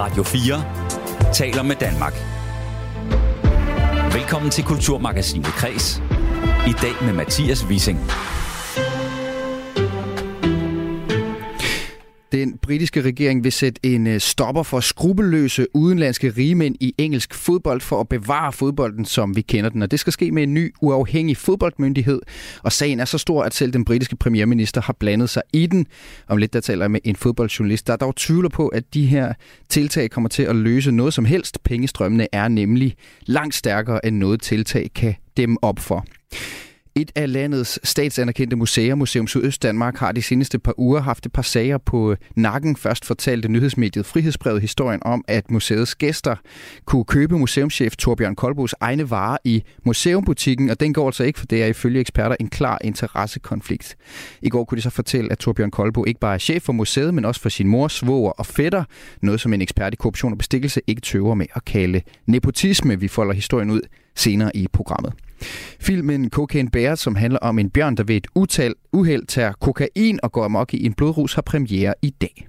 Radio 4 taler med Danmark. Velkommen til Kulturmagasinet Kres. I dag med Mathias Wissing. Britiske regering vil sætte en øh, stopper for skrupelløse udenlandske rigemænd i engelsk fodbold for at bevare fodbolden, som vi kender den. Og det skal ske med en ny uafhængig fodboldmyndighed. Og sagen er så stor, at selv den britiske premierminister har blandet sig i den. Om lidt der taler jeg med en fodboldjournalist, der dog tvivler på, at de her tiltag kommer til at løse noget som helst. Pengestrømmene er nemlig langt stærkere, end noget tiltag kan dem op for. Et af landets statsanerkendte museer, Museum Sydøst Danmark, har de seneste par uger haft et par sager på øh, nakken. Først fortalte nyhedsmediet Frihedsbrevet historien om, at museets gæster kunne købe museumschef Torbjørn Kolbos egne varer i museumbutikken, og den går altså ikke, for det er ifølge eksperter en klar interessekonflikt. I går kunne de så fortælle, at Torbjørn Kolbo ikke bare er chef for museet, men også for sin mor, svoger og fætter. Noget som en ekspert i korruption og bestikkelse ikke tøver med at kalde nepotisme. Vi folder historien ud senere i programmet. Filmen Cocaine Bear, som handler om en bjørn, der ved et utal, uheld tager kokain og går amok i en blodrus, har premiere i dag.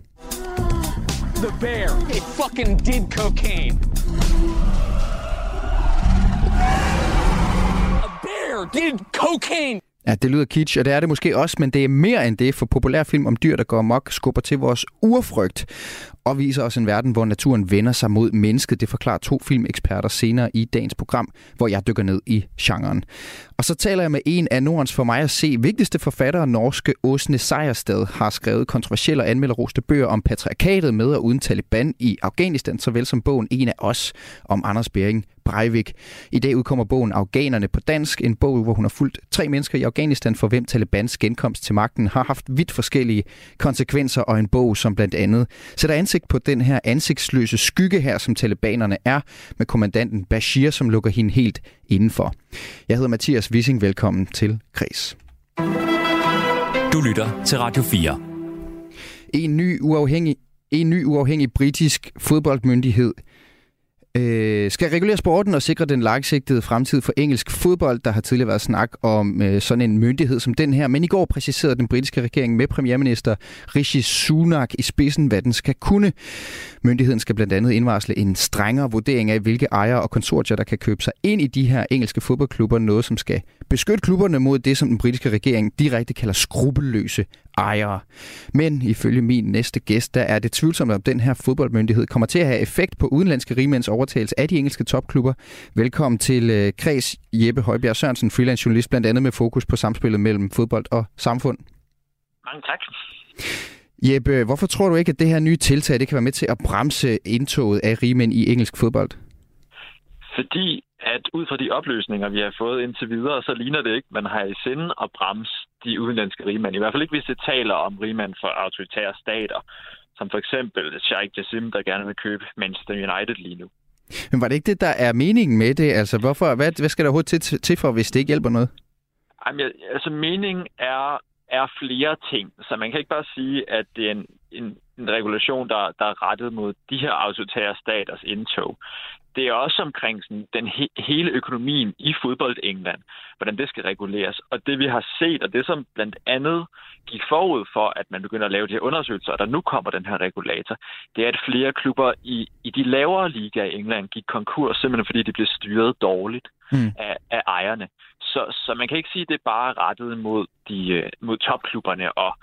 The bear, it fucking did cocaine. A bear did cocaine. Ja, det lyder kitsch, og det er det måske også, men det er mere end det, for populærfilm om dyr, der går amok, skubber til vores urfrygt og viser os en verden, hvor naturen vender sig mod mennesket. Det forklarer to filmeksperter senere i dagens program, hvor jeg dykker ned i genren. Og så taler jeg med en af Nordens for mig at se vigtigste forfattere, norske Åsne Sejersted, har skrevet kontroversielle og anmelderoste bøger om patriarkatet med og uden Taliban i Afghanistan, såvel som bogen En af os om Anders Bering Breivik. I dag udkommer bogen Afghanerne på dansk, en bog, hvor hun har fulgt tre mennesker i Afghanistan, for hvem Talibans genkomst til magten har haft vidt forskellige konsekvenser, og en bog, som blandt andet sætter ansigt på den her ansigtsløse skygge her, som talibanerne er, med kommandanten Bashir, som lukker hende helt indenfor. Jeg hedder Mathias Wissing. Velkommen til Kres. Du lytter til Radio 4. En ny uafhængig, en ny uafhængig britisk fodboldmyndighed øh, skal regulere sporten og sikre den langsigtede fremtid for engelsk fodbold. Der har tidligere været snak om øh, sådan en myndighed som den her, men i går præciserede den britiske regering med premierminister Rishi Sunak i spidsen, hvad den skal kunne. Myndigheden skal blandt andet indvarsle en strengere vurdering af, hvilke ejere og konsortier, der kan købe sig ind i de her engelske fodboldklubber, noget som skal beskytte klubberne mod det, som den britiske regering direkte kalder skrupelløse ejere. Men ifølge min næste gæst, der er det tvivlsomt, om den her fodboldmyndighed kommer til at have effekt på udenlandske rigmænds overtagelse af de engelske topklubber. Velkommen til uh, Kreds Jeppe Højbjerg Sørensen, freelance journalist, blandt andet med fokus på samspillet mellem fodbold og samfund. Mange tak. Jeppe, hvorfor tror du ikke, at det her nye tiltag det kan være med til at bremse indtoget af rigmænd i engelsk fodbold? Fordi at ud fra de opløsninger, vi har fået indtil videre, så ligner det ikke, man har i sinde at bremse de udenlandske rigmænd. I hvert fald ikke, hvis det taler om rigmænd for autoritære stater, som for eksempel Sheikh Jassim, der gerne vil købe Manchester United lige nu. Men var det ikke det, der er meningen med det? Altså, hvorfor, hvad, hvad skal der overhovedet til, til for, hvis det ikke hjælper noget? Jamen, altså, meningen er, er flere ting. Så man kan ikke bare sige, at det er en, en, en regulation, der, der er rettet mod de her autoritære staters indtog det er også omkring sådan, den he- hele økonomien i fodbold England, hvordan det skal reguleres. Og det vi har set, og det som blandt andet gik forud for, at man begynder at lave de her undersøgelser, og der nu kommer den her regulator, det er, at flere klubber i, i de lavere ligaer i England gik konkurs, simpelthen fordi de blev styret dårligt mm. af, af ejerne. Så, så man kan ikke sige, at det er bare rettet mod, de, øh, mod topklubberne og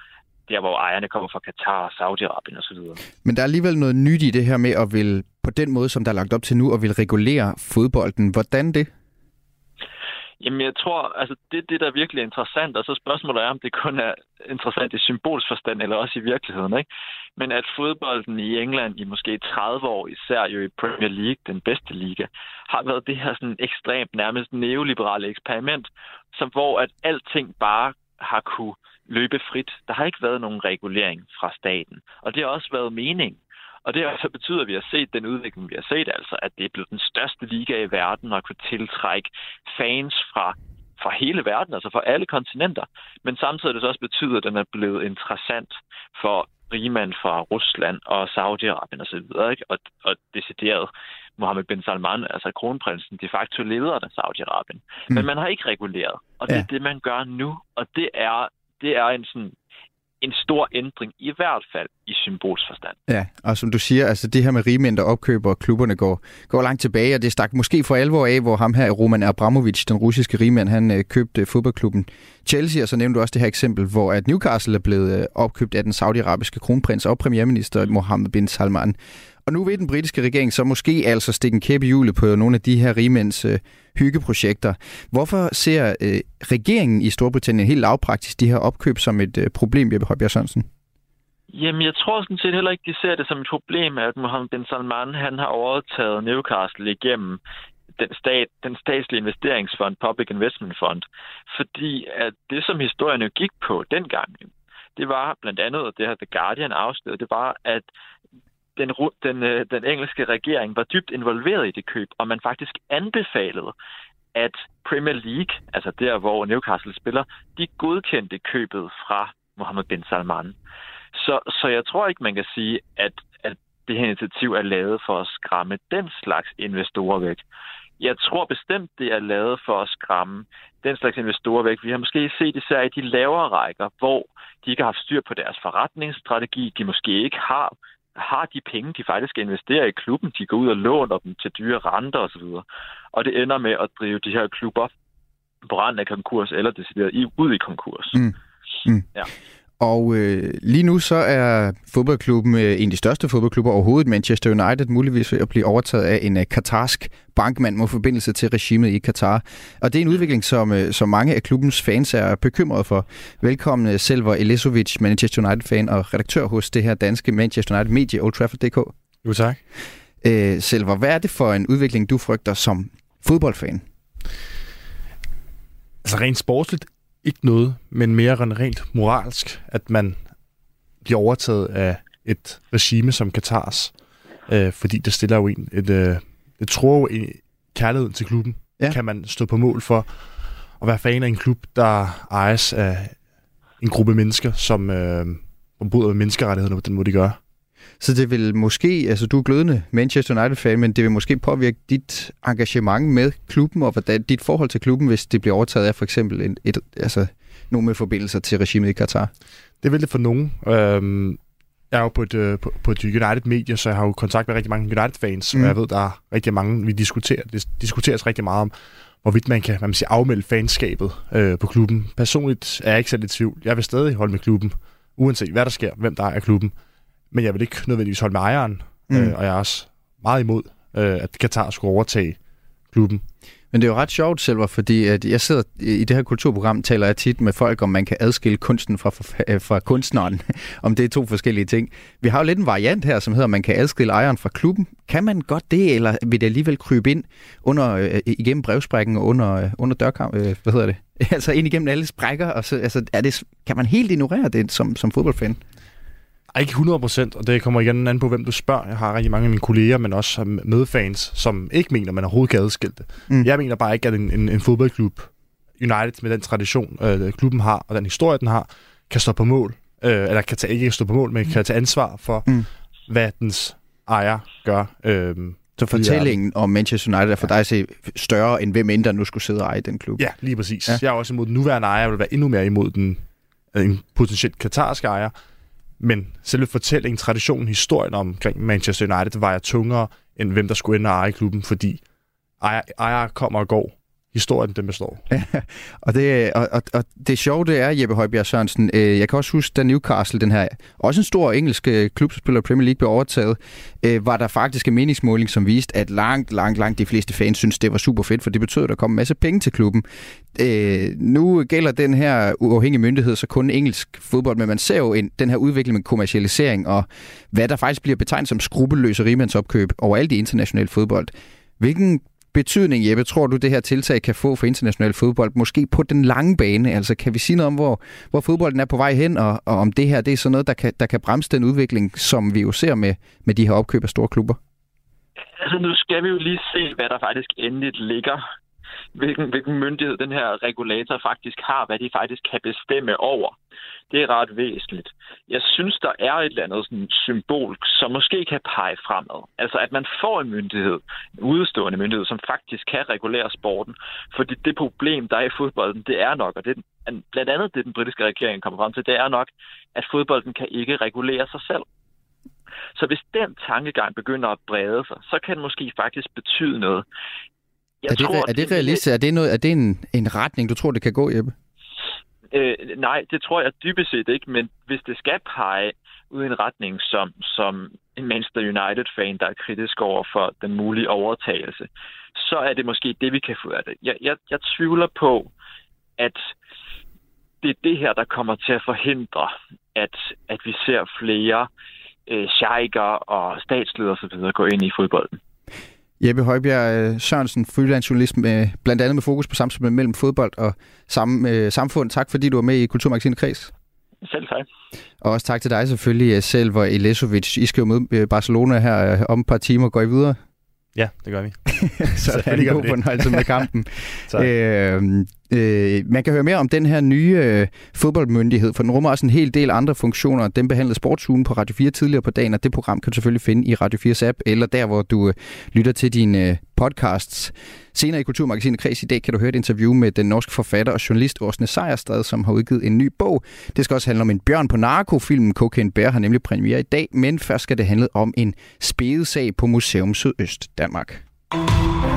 der, hvor ejerne kommer fra Katar, Saudi-Arabien osv. Men der er alligevel noget nyt i det her med at vil på den måde, som der er lagt op til nu, og vil regulere fodbolden. Hvordan det? Jamen, jeg tror, altså det, det der er virkelig interessant, og så spørgsmålet er, om det kun er interessant i symbolsk forstand, eller også i virkeligheden, ikke? Men at fodbolden i England i måske 30 år, især jo i Premier League, den bedste liga, har været det her sådan ekstremt nærmest neoliberale eksperiment, som hvor at alting bare har kunne løbe frit. Der har ikke været nogen regulering fra staten, og det har også været meningen. Og det har så betydet, at vi har set den udvikling, vi har set, altså at det er blevet den største liga i verden og kunne tiltrække fans fra, fra hele verden, altså fra alle kontinenter. Men samtidig har det så også betydet, at den er blevet interessant for rigmand fra Rusland og Saudi-Arabien osv., ikke? Og, og decideret Mohammed bin Salman, altså kronprinsen, de facto leder af Saudi-Arabien. Mm. Men man har ikke reguleret, og det ja. er det, man gør nu. Og det er, det er en sådan en stor ændring, i hvert fald i symbolsforstand. Ja, og som du siger, altså det her med rigmænd, der opkøber klubberne, går, går langt tilbage, og det stak måske for alvor af, hvor ham her, Roman Abramovich, den russiske rigmand, han øh, købte fodboldklubben Chelsea, og så nævnte du også det her eksempel, hvor at Newcastle er blevet øh, opkøbt af den saudiarabiske kronprins og premierminister Mohammed bin Salman. Og nu vil den britiske regering så måske altså stikke en kæppe i hjulet på nogle af de her rigmænds øh, hyggeprojekter. Hvorfor ser øh, regeringen i Storbritannien helt lavpraktisk de her opkøb som et øh, problem, Jeppe Højbjerg Sørensen? Jamen, jeg tror sådan set heller ikke, de ser det som et problem, at Mohammed bin Salman han har overtaget Newcastle igennem den, stat, den statslige investeringsfond, Public Investment Fund. Fordi at det, som historien jo gik på dengang, det var blandt andet, og det har The Guardian afsløret, det var, at den, den, øh, den engelske regering var dybt involveret i det køb, og man faktisk anbefalede, at Premier League, altså der, hvor Newcastle spiller, de godkendte købet fra Mohammed bin Salman. Så, så jeg tror ikke, man kan sige, at, at det her initiativ er lavet for at skræmme den slags investorer væk. Jeg tror bestemt, det er lavet for at skræmme den slags investorer væk. Vi har måske set især i de lavere rækker, hvor de ikke har haft styr på deres forretningsstrategi, de måske ikke har har de penge, de faktisk investerer i klubben. De går ud og låner dem til dyre renter osv. Og det ender med at drive de her klubber på randen af konkurs, eller decideret ud i konkurs. Mm. Mm. Ja. Og øh, lige nu så er fodboldklubben øh, en af de største fodboldklubber overhovedet, Manchester United, muligvis ved at blive overtaget af en øh, katarsk bankmand med forbindelse til regimet i Katar. Og det er en udvikling, som, øh, som mange af klubbens fans er bekymrede for. Velkommen øh, Selver Elisovic, Manchester United-fan og redaktør hos det her danske Manchester United Media, Old Trafford.dk. Jo tak. Øh, Selver, hvad er det for en udvikling, du frygter som fodboldfan? Altså rent sportsligt ikke noget, men mere rent moralsk, at man bliver overtaget af et regime som Katars, øh, fordi det stiller jo en, et, øh, det tror jo en kærligheden til klubben. Ja. Kan man stå på mål for at være fan af en klub, der ejes af en gruppe mennesker, som øh, bryder med menneskerettighederne på den måde, de gør. Så det vil måske, altså du er glødende Manchester United-fan, men det vil måske påvirke dit engagement med klubben, og hvordan, dit forhold til klubben, hvis det bliver overtaget af for eksempel et, et, altså, nogen med forbindelser til regimet i Katar? Det vil det for nogen. Øhm, jeg er jo på et, øh, på, på et United-medie, så jeg har jo kontakt med rigtig mange United-fans, mm. og jeg ved, der er rigtig mange, vi diskuterer, det diskuteres rigtig meget om, hvorvidt man kan man sige, afmelde fanskabet øh, på klubben. Personligt er jeg ikke selv i tvivl. Jeg vil stadig holde med klubben, uanset hvad der sker, hvem der er klubben men jeg vil ikke nødvendigvis holde med ejeren, mm. øh, og jeg er også meget imod, øh, at Katar skulle overtage klubben. Men det er jo ret sjovt, Selver, fordi at jeg sidder i det her kulturprogram, taler jeg tit med folk, om man kan adskille kunsten fra, øh, fra kunstneren, om det er to forskellige ting. Vi har jo lidt en variant her, som hedder, at man kan adskille ejeren fra klubben. Kan man godt det, eller vil det alligevel krybe ind under, øh, igennem brevsprækken og under, øh, under dørkamp, øh, hvad hedder det? altså ind igennem alle sprækker, og så, altså, er det, kan man helt ignorere det som, som fodboldfan? Ikke 100 procent, og det kommer igen an på, hvem du spørger. Jeg har rigtig mange af mine kolleger, men også medfans, som ikke mener, man overhovedet kan adskille det. Mm. Jeg mener bare ikke, at en, en, en fodboldklub, United med den tradition, øh, klubben har, og den historie, den har, kan stå på mål, øh, eller kan tage, ikke stå på mål, men kan tage ansvar for, mm. hvad dens ejer gør. Øh, så fortællingen om Manchester United er for dig at se større, end hvem end der nu skulle sidde og eje den klub? Ja, lige præcis. Ja. Jeg er også imod den nuværende ejer, jeg vil være endnu mere imod den en potentielt katarsk ejer, men selve fortællingen, traditionen, historien omkring Manchester United vejer tungere, end hvem der skulle ind og eje klubben, fordi ejer, ejer kommer og går. Historien, den består. Og, det, og, og, og det sjove, det er, Jeppe Højbjerg Sørensen, øh, jeg kan også huske, da Newcastle, den her, også en stor engelsk øh, klub, som spiller Premier League, blev overtaget, øh, var der faktisk en meningsmåling, som viste, at langt, langt, langt de fleste fans synes, det var super fedt, for det betød, at der kom en masse penge til klubben. Øh, nu gælder den her uafhængige myndighed så kun engelsk fodbold, men man ser jo en, den her udvikling med kommercialisering, og hvad der faktisk bliver betegnet som skrupelløse rimandsopkøb overalt i international fodbold. Hvilken betydning, Jeppe, tror du, det her tiltag kan få for international fodbold, måske på den lange bane? Altså, kan vi sige noget om, hvor, hvor fodbolden er på vej hen, og, og om det her det er sådan noget, der kan, der kan bremse den udvikling, som vi jo ser med, med de her opkøb af store klubber? Altså, nu skal vi jo lige se, hvad der faktisk endeligt ligger hvilken, hvilken myndighed den her regulator faktisk har, hvad de faktisk kan bestemme over. Det er ret væsentligt. Jeg synes, der er et eller andet sådan symbol, som måske kan pege fremad. Altså, at man får en myndighed, en udstående myndighed, som faktisk kan regulere sporten. Fordi det problem, der er i fodbolden, det er nok, og det er blandt andet det, den britiske regering kommer frem til, det er nok, at fodbolden kan ikke regulere sig selv. Så hvis den tankegang begynder at brede sig, så kan det måske faktisk betyde noget. Jeg er, det, tror, er det realistisk? Er det, noget, er det en, en retning, du tror, det kan gå, Jeppe? Øh, nej, det tror jeg dybest set ikke, men hvis det skal pege ud i en retning som, som en Manchester United-fan, der er kritisk over for den mulige overtagelse, så er det måske det, vi kan få af det. Jeg, jeg, jeg tvivler på, at det er det her, der kommer til at forhindre, at, at vi ser flere øh, sjejker og statsledere osv. gå ind i fodbolden. Jeppe Højbjerg øh, Sørensen, freelance journalist med, blandt andet med fokus på samspil mellem fodbold og øh, samfund. Tak fordi du var med i Kulturmagasinet Kreds. Selv tak. Og også tak til dig selvfølgelig, øh, selv hvor Elesovic. I skal jo møde øh, Barcelona her om et par timer. Går I videre? Ja, det gør vi. så er det god fornøjelse med kampen. øh, øh, man kan høre mere om den her nye øh, fodboldmyndighed, for den rummer også en hel del andre funktioner. Den behandlede Sportsugen på Radio 4 tidligere på dagen, og det program kan du selvfølgelig finde i Radio 4's app, eller der, hvor du øh, lytter til dine øh, podcasts. Senere i Kulturmagasinet Kreds i dag kan du høre et interview med den norske forfatter og journalist Åsne Sejerstad, som har udgivet en ny bog. Det skal også handle om en bjørn på narkofilmen. Cocaine Bear har nemlig premiere i dag, men først skal det handle om en spedesag på Museum Sydøst Danmark.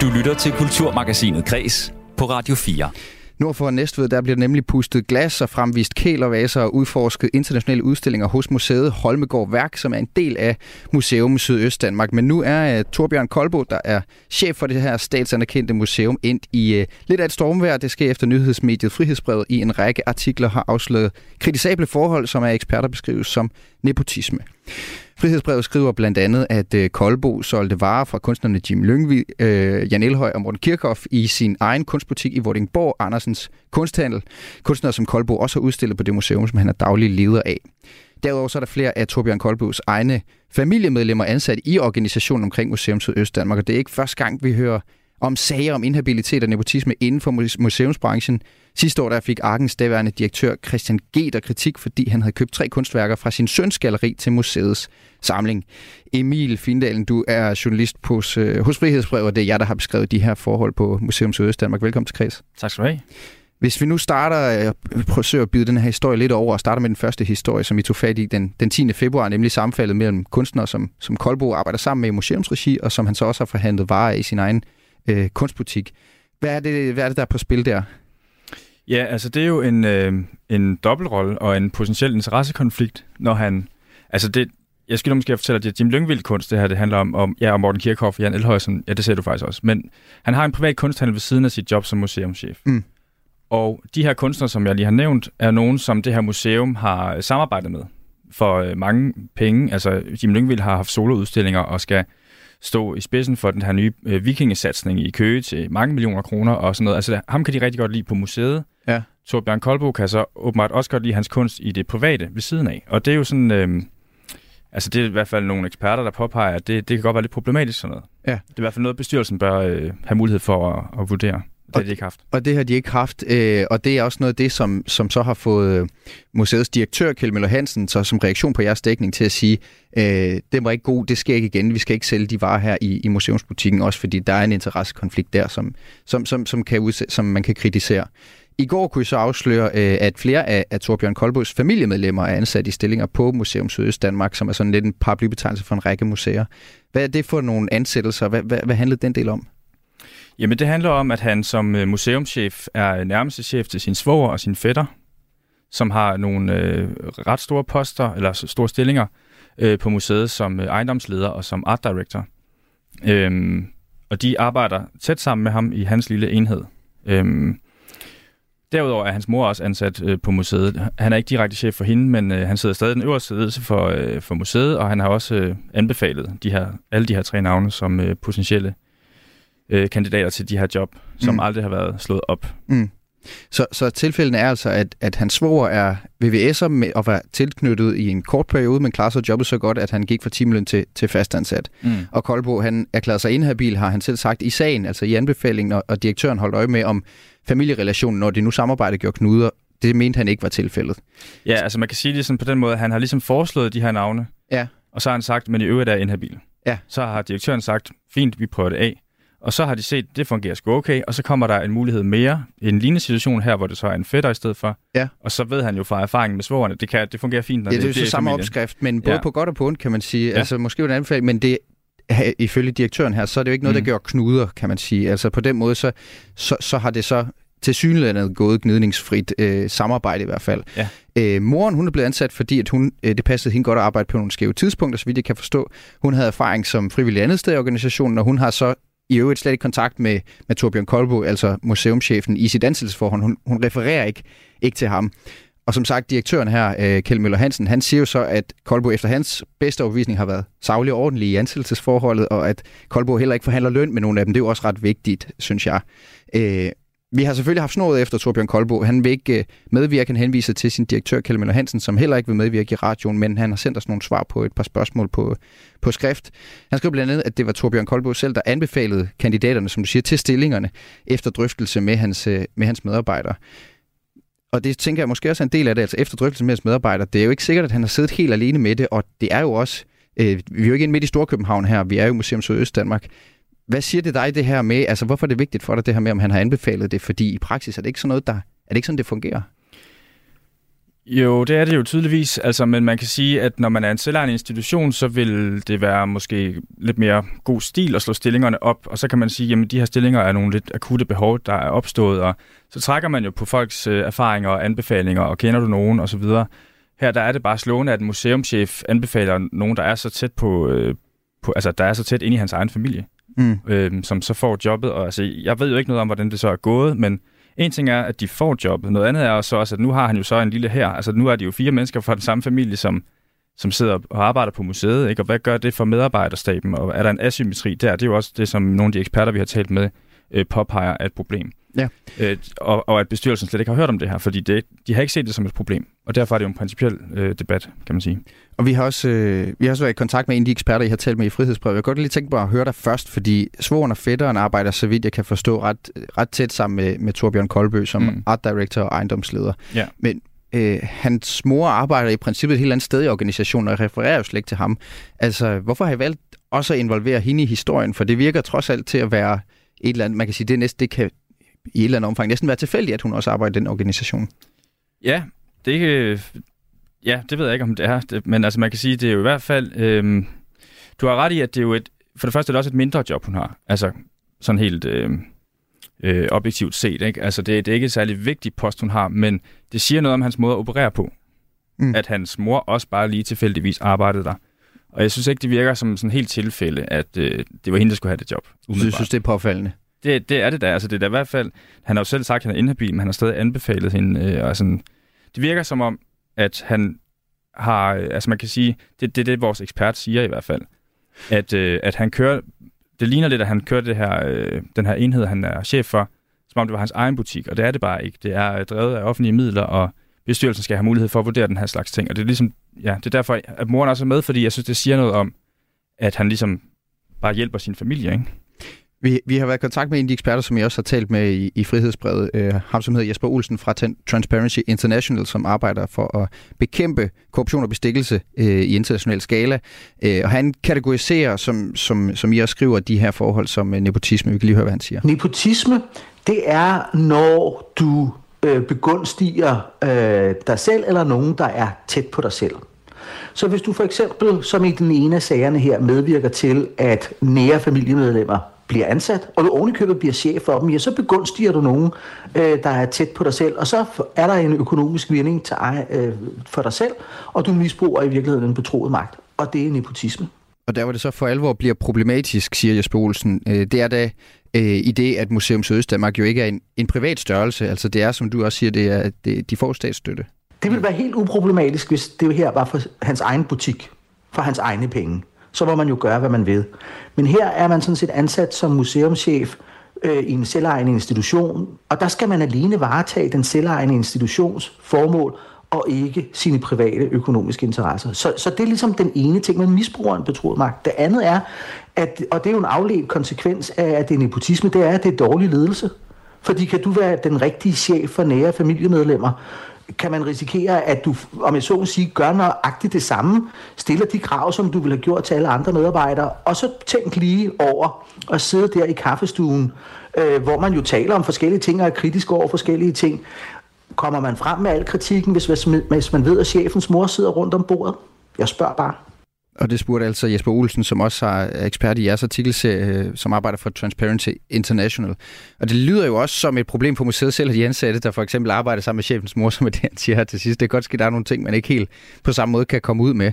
Du lytter til Kulturmagasinet Kreds på Radio 4. Nord for Næstved, der bliver nemlig pustet glas og fremvist kælervaser og udforsket internationale udstillinger hos museet Holmegård Værk, som er en del af Museum Sydøst Danmark. Men nu er uh, Torbjørn Kolbo, der er chef for det her statsanerkendte museum, endt i uh, lidt af et stormvejr. Det sker efter nyhedsmediet Frihedsbrevet i en række artikler har afsløret kritisable forhold, som er eksperter beskrives som nepotisme. Frihedsbrevet skriver blandt andet, at øh, Kolbo solgte varer fra kunstnerne Jim Lyngvi, øh, Jan Elhøj og Morten Kirchhoff i sin egen kunstbutik i Vordingborg, Andersens Kunsthandel. Kunstnere som Kolbo også har udstillet på det museum, som han er daglig leder af. Derudover så er der flere af Torbjørn Kolbos egne familiemedlemmer ansat i organisationen omkring Museum Sydøst Danmark, og det er ikke første gang, vi hører om sager om inhabilitet og nepotisme inden for museumsbranchen. Sidste år der fik Arkens daværende direktør Christian G. der kritik, fordi han havde købt tre kunstværker fra sin søns galleri til museets samling. Emil Findalen, du er journalist hos, øh, hos Frihedsbrev, og det er jeg, der har beskrevet de her forhold på Museum Sydøst Danmark. Velkommen til Kreds. Tak skal du have. Hvis vi nu starter og øh, prøver at byde den her historie lidt over, og starter med den første historie, som vi tog fat i den, den 10. februar, nemlig sammenfaldet mellem kunstnere, som, som Kolbo arbejder sammen med i museumsregi, og som han så også har forhandlet varer i sin egen øh, kunstbutik. Hvad er, det, hvad er det, der er på spil der? Ja, altså det er jo en, øh, en dobbeltrolle og en potentiel interessekonflikt, når han... Altså det, jeg skal måske fortælle, at Jim Lyngvild kunst, det her, det handler om, om ja, om Morten Kirchhoff og Jan Elhøjsen. Ja, det ser du faktisk også. Men han har en privat kunsthandel ved siden af sit job som museumschef. Mm. Og de her kunstnere, som jeg lige har nævnt, er nogen, som det her museum har samarbejdet med for øh, mange penge. Altså, Jim Lyngvild har haft soloudstillinger og skal stå i spidsen for den her nye øh, vikingesatsning i Køge til mange millioner kroner og sådan noget. Altså, ham kan de rigtig godt lide på museet. Ja. Torbjørn Kolbo kan så åbenbart også godt lide hans kunst i det private ved siden af. Og det er jo sådan... Øh, altså, det er i hvert fald nogle eksperter, der påpeger, at det, det kan godt være lidt problematisk sådan noget. Ja. Det er i hvert fald noget, bestyrelsen bør øh, have mulighed for at, at vurdere. Det har de ikke haft. Og det har de ikke haft, øh, og det er også noget af det, som, som så har fået øh, museets direktør, Kjell Møller Hansen, så som reaktion på jeres dækning til at sige, øh, det var ikke god, det sker ikke igen, vi skal ikke sælge de varer her i, i museumsbutikken, også fordi der er en interessekonflikt der, som, som, som, som, kan udse, som man kan kritisere. I går kunne I så afsløre, øh, at flere af, af Torbjørn Kolbos familiemedlemmer er ansat i stillinger på Museum Sydøst Danmark, som er sådan lidt en paraplybetegnelse for en række museer. Hvad er det for nogle ansættelser? Hvad, hvad, hvad handlede den del om? Jamen, det handler om, at han som øh, museumschef er øh, nærmeste chef til sin svoger og sin fætter, som har nogle øh, ret store poster, eller store stillinger øh, på museet som øh, ejendomsleder og som art director. Øhm, og de arbejder tæt sammen med ham i hans lille enhed. Øhm, derudover er hans mor også ansat øh, på museet. Han er ikke direkte chef for hende, men øh, han sidder stadig den øverste ledelse for, øh, for museet, og han har også øh, anbefalet de her, alle de her tre navne som øh, potentielle øh, kandidater til de her job, som mm. aldrig har været slået op. Mm. Så, så tilfælden er altså, at, at hans svoger er VVS'er med at være tilknyttet i en kort periode, men klarer sig jobbet så godt, at han gik fra timeløn til, til fastansat. Mm. Og Koldbo, han erklærede sig inhabil, har han selv sagt i sagen, altså i anbefalingen, og, og direktøren holdt øje med, om familierelationen, når de nu samarbejder, gjorde knuder. Det mente han ikke var tilfældet. Ja, altså man kan sige det sådan på den måde, at han har ligesom foreslået de her navne, Ja. og så har han sagt, men i øvrigt er inhabil. Ja. Så har direktøren sagt, fint, vi prøver det af. Og så har de set, det fungerer sgu okay, og så kommer der en mulighed mere. En lignende situation her, hvor det så er en fætter i stedet for. Ja. Og så ved han jo fra erfaringen med svogerne, det, kan, det fungerer fint, når Ja, det er det, jo det så samme familien. opskrift, men både Ja. på godt og på ondt, kan man sige. Ja. Altså måske en anbefaling, men det ifølge direktøren her, så er det jo ikke noget, der Mm. gør knuder, kan man sige. Altså på den måde, så, så, så har det så til synligheden gået gnidningsfrit øh, samarbejde i hvert fald. Ja. Øh, moren, hun er blevet ansat, fordi at hun, øh, det passede hende godt at arbejde på nogle skæve tidspunkter, så vidt jeg kan forstå. Hun havde erfaring som frivillig andet sted i organisationen, og hun har så i øvrigt slet ikke kontakt med, med Torbjørn Kolbo, altså museumschefen, i sit ansættelsesforhold. Hun, hun refererer ikke, ikke til ham. Og som sagt, direktøren her, øh, Kjeld Møller Hansen, han siger jo så, at Kolbo efter hans bedste overbevisning har været savlig og ordentlig i ansættelsesforholdet, og at Kolbo heller ikke forhandler løn med nogen af dem. Det er jo også ret vigtigt, synes jeg. Øh, vi har selvfølgelig haft snoret efter Torbjørn Kolbo. Han vil ikke øh, medvirke. Han henviser til sin direktør, Kjell Møller Hansen, som heller ikke vil medvirke i radioen, men han har sendt os nogle svar på et par spørgsmål på, på skrift. Han skrev blandt andet, at det var Torbjørn Kolbo selv, der anbefalede kandidaterne, som du siger, til stillingerne efter drøftelse med hans, øh, med hans medarbejdere. Og det tænker jeg måske også er en del af det, altså efter drøftelse med hans medarbejdere. Det er jo ikke sikkert, at han har siddet helt alene med det, og det er jo også, øh, vi er jo ikke inde midt i Storkøbenhavn her, vi er jo Museum Sydøst Danmark. Hvad siger det dig det her med, altså hvorfor er det vigtigt for dig det her med, om han har anbefalet det? Fordi i praksis er det ikke sådan noget, der, er det ikke sådan, det fungerer? Jo, det er det jo tydeligvis, altså, men man kan sige, at når man er en selvejende institution, så vil det være måske lidt mere god stil at slå stillingerne op, og så kan man sige, at de her stillinger er nogle lidt akutte behov, der er opstået, og så trækker man jo på folks øh, erfaringer og anbefalinger, og kender du nogen osv. Her der er det bare slående, at en museumschef anbefaler nogen, der er så tæt på, øh, på altså der er så tæt inde i hans egen familie, Mm. øh, som så får jobbet. Og altså, jeg ved jo ikke noget om, hvordan det så er gået, men en ting er, at de får jobbet. Noget andet er også, så også, at nu har han jo så en lille her. Altså nu er de jo fire mennesker fra den samme familie, som, som sidder og arbejder på museet. Ikke? Og hvad gør det for medarbejderstaben? Og er der en asymmetri der? Det er jo også det, som nogle af de eksperter, vi har talt med, øh, påpeger er et problem. Ja. Øh, og, og at bestyrelsen slet ikke har hørt om det her, fordi det, de har ikke set det som et problem. Og derfor er det jo en principiel øh, debat, kan man sige. Og vi har, også, øh, vi har også været i kontakt med en af de eksperter, I har talt med i Frihedsbrevet. Jeg kunne godt lige tænke på at høre dig først, fordi svogeren og fætteren arbejder, så vidt jeg kan forstå, ret, ret tæt sammen med, med Torbjørn Kolbø som Mm. art director og ejendomsleder. Ja. Men øh, hans mor arbejder i princippet et helt andet sted i organisationen, og refererer jo slet ikke til ham. Altså, hvorfor har I valgt også at involvere hende i historien? For det virker trods alt til at være et eller andet, man kan sige, det, næsten, det kan i et eller andet omfang næsten være tilfældigt, at hun også arbejder i den organisation. Ja, det, øh, ja, det ved jeg ikke, om det er. Det, men altså, man kan sige, det er jo i hvert fald... Øh, du har ret i, at det er jo et... For det første er det også et mindre job, hun har. Altså, sådan helt øh, øh, objektivt set. Ikke? Altså, det, det er ikke et særlig vigtigt post, hun har, men det siger noget om hans måde at operere på. Mm. At hans mor også bare lige tilfældigvis arbejdede der. Og jeg synes ikke, det virker som sådan helt tilfælde, at øh, det var hende, der skulle have det job. Umiddelbart. synes, det er påfaldende. Det, det er det da. Altså, det er da i hvert fald... Han har jo selv sagt, at han er inhabil, men han har stadig anbefalet hende. Øh, og sådan, det virker som om, at han har... øh, Altså, man kan sige... Det, det er det, vores ekspert siger i hvert fald. At, øh, at han kører... Det ligner lidt, at han kører det her, øh, den her enhed, han er chef for, som om det var hans egen butik. Og det er det bare ikke. Det er øh, drevet af offentlige midler, og bestyrelsen skal have mulighed for at vurdere den her slags ting. Og det er ligesom... Ja, det er derfor, at moren også er med, fordi jeg synes, det siger noget om, at han ligesom bare hjælper sin familie, ikke? Vi, vi har været i kontakt med en af de eksperter, som jeg også har talt med i, i Frihedsbrevet. Øh, ham, som hedder Jesper Olsen fra Transparency International, som arbejder for at bekæmpe korruption og bestikkelse øh, i international skala. Øh, og han kategoriserer, som, som, som I også skriver, de her forhold som øh, nepotisme. Vi kan lige høre, hvad han siger. Nepotisme, det er, når du øh, begunstiger øh, dig selv eller nogen, der er tæt på dig selv. Så hvis du for eksempel, som i den ene af sagerne her, medvirker til, at nære familiemedlemmer bliver ansat, og du ovenikøbet bliver chef for dem, ja, så begunstiger du nogen, øh, der er tæt på dig selv, og så er der en økonomisk vinding til, øh, for dig selv, og du misbruger i virkeligheden en betroet magt, og det er nepotisme. Og der hvor det så for alvor bliver problematisk, siger Jesper Olsen, øh, det er da øh, i det, at Museum Sydøst Danmark jo ikke er en, en privat størrelse. Altså det er, som du også siger, det er, at det, de får statsstøtte. Det ville være helt uproblematisk, hvis det her var for hans egen butik, for hans egne penge. Så må man jo gøre, hvad man ved. Men her er man sådan set ansat som museumschef øh, i en selvejende institution, og der skal man alene varetage den selvejende institutions formål, og ikke sine private økonomiske interesser. Så, så det er ligesom den ene ting, man misbruger en betroet magt. Det andet er, at, og det er jo en afledt konsekvens af, at det er nepotisme, det er, at det er dårlig ledelse. Fordi kan du være den rigtige chef for nære familiemedlemmer, kan man risikere, at du, om jeg så må sige, gør nøjagtigt det samme, stiller de krav, som du ville have gjort til alle andre medarbejdere, og så tænk lige over at sidde der i kaffestuen, øh, hvor man jo taler om forskellige ting og er kritisk over forskellige ting. Kommer man frem med al kritikken, hvis, hvis man ved, at chefens mor sidder rundt om bordet? Jeg spørger bare. Og det spurgte altså Jesper Olsen, som også er ekspert i jeres artikelserie, øh, som arbejder for Transparency International. Og det lyder jo også som et problem for museet selv, at de ansatte, der for eksempel arbejder sammen med chefens mor, som er det, han siger her til sidst. Det kan godt ske, at der er nogle ting, man ikke helt på samme måde kan komme ud med.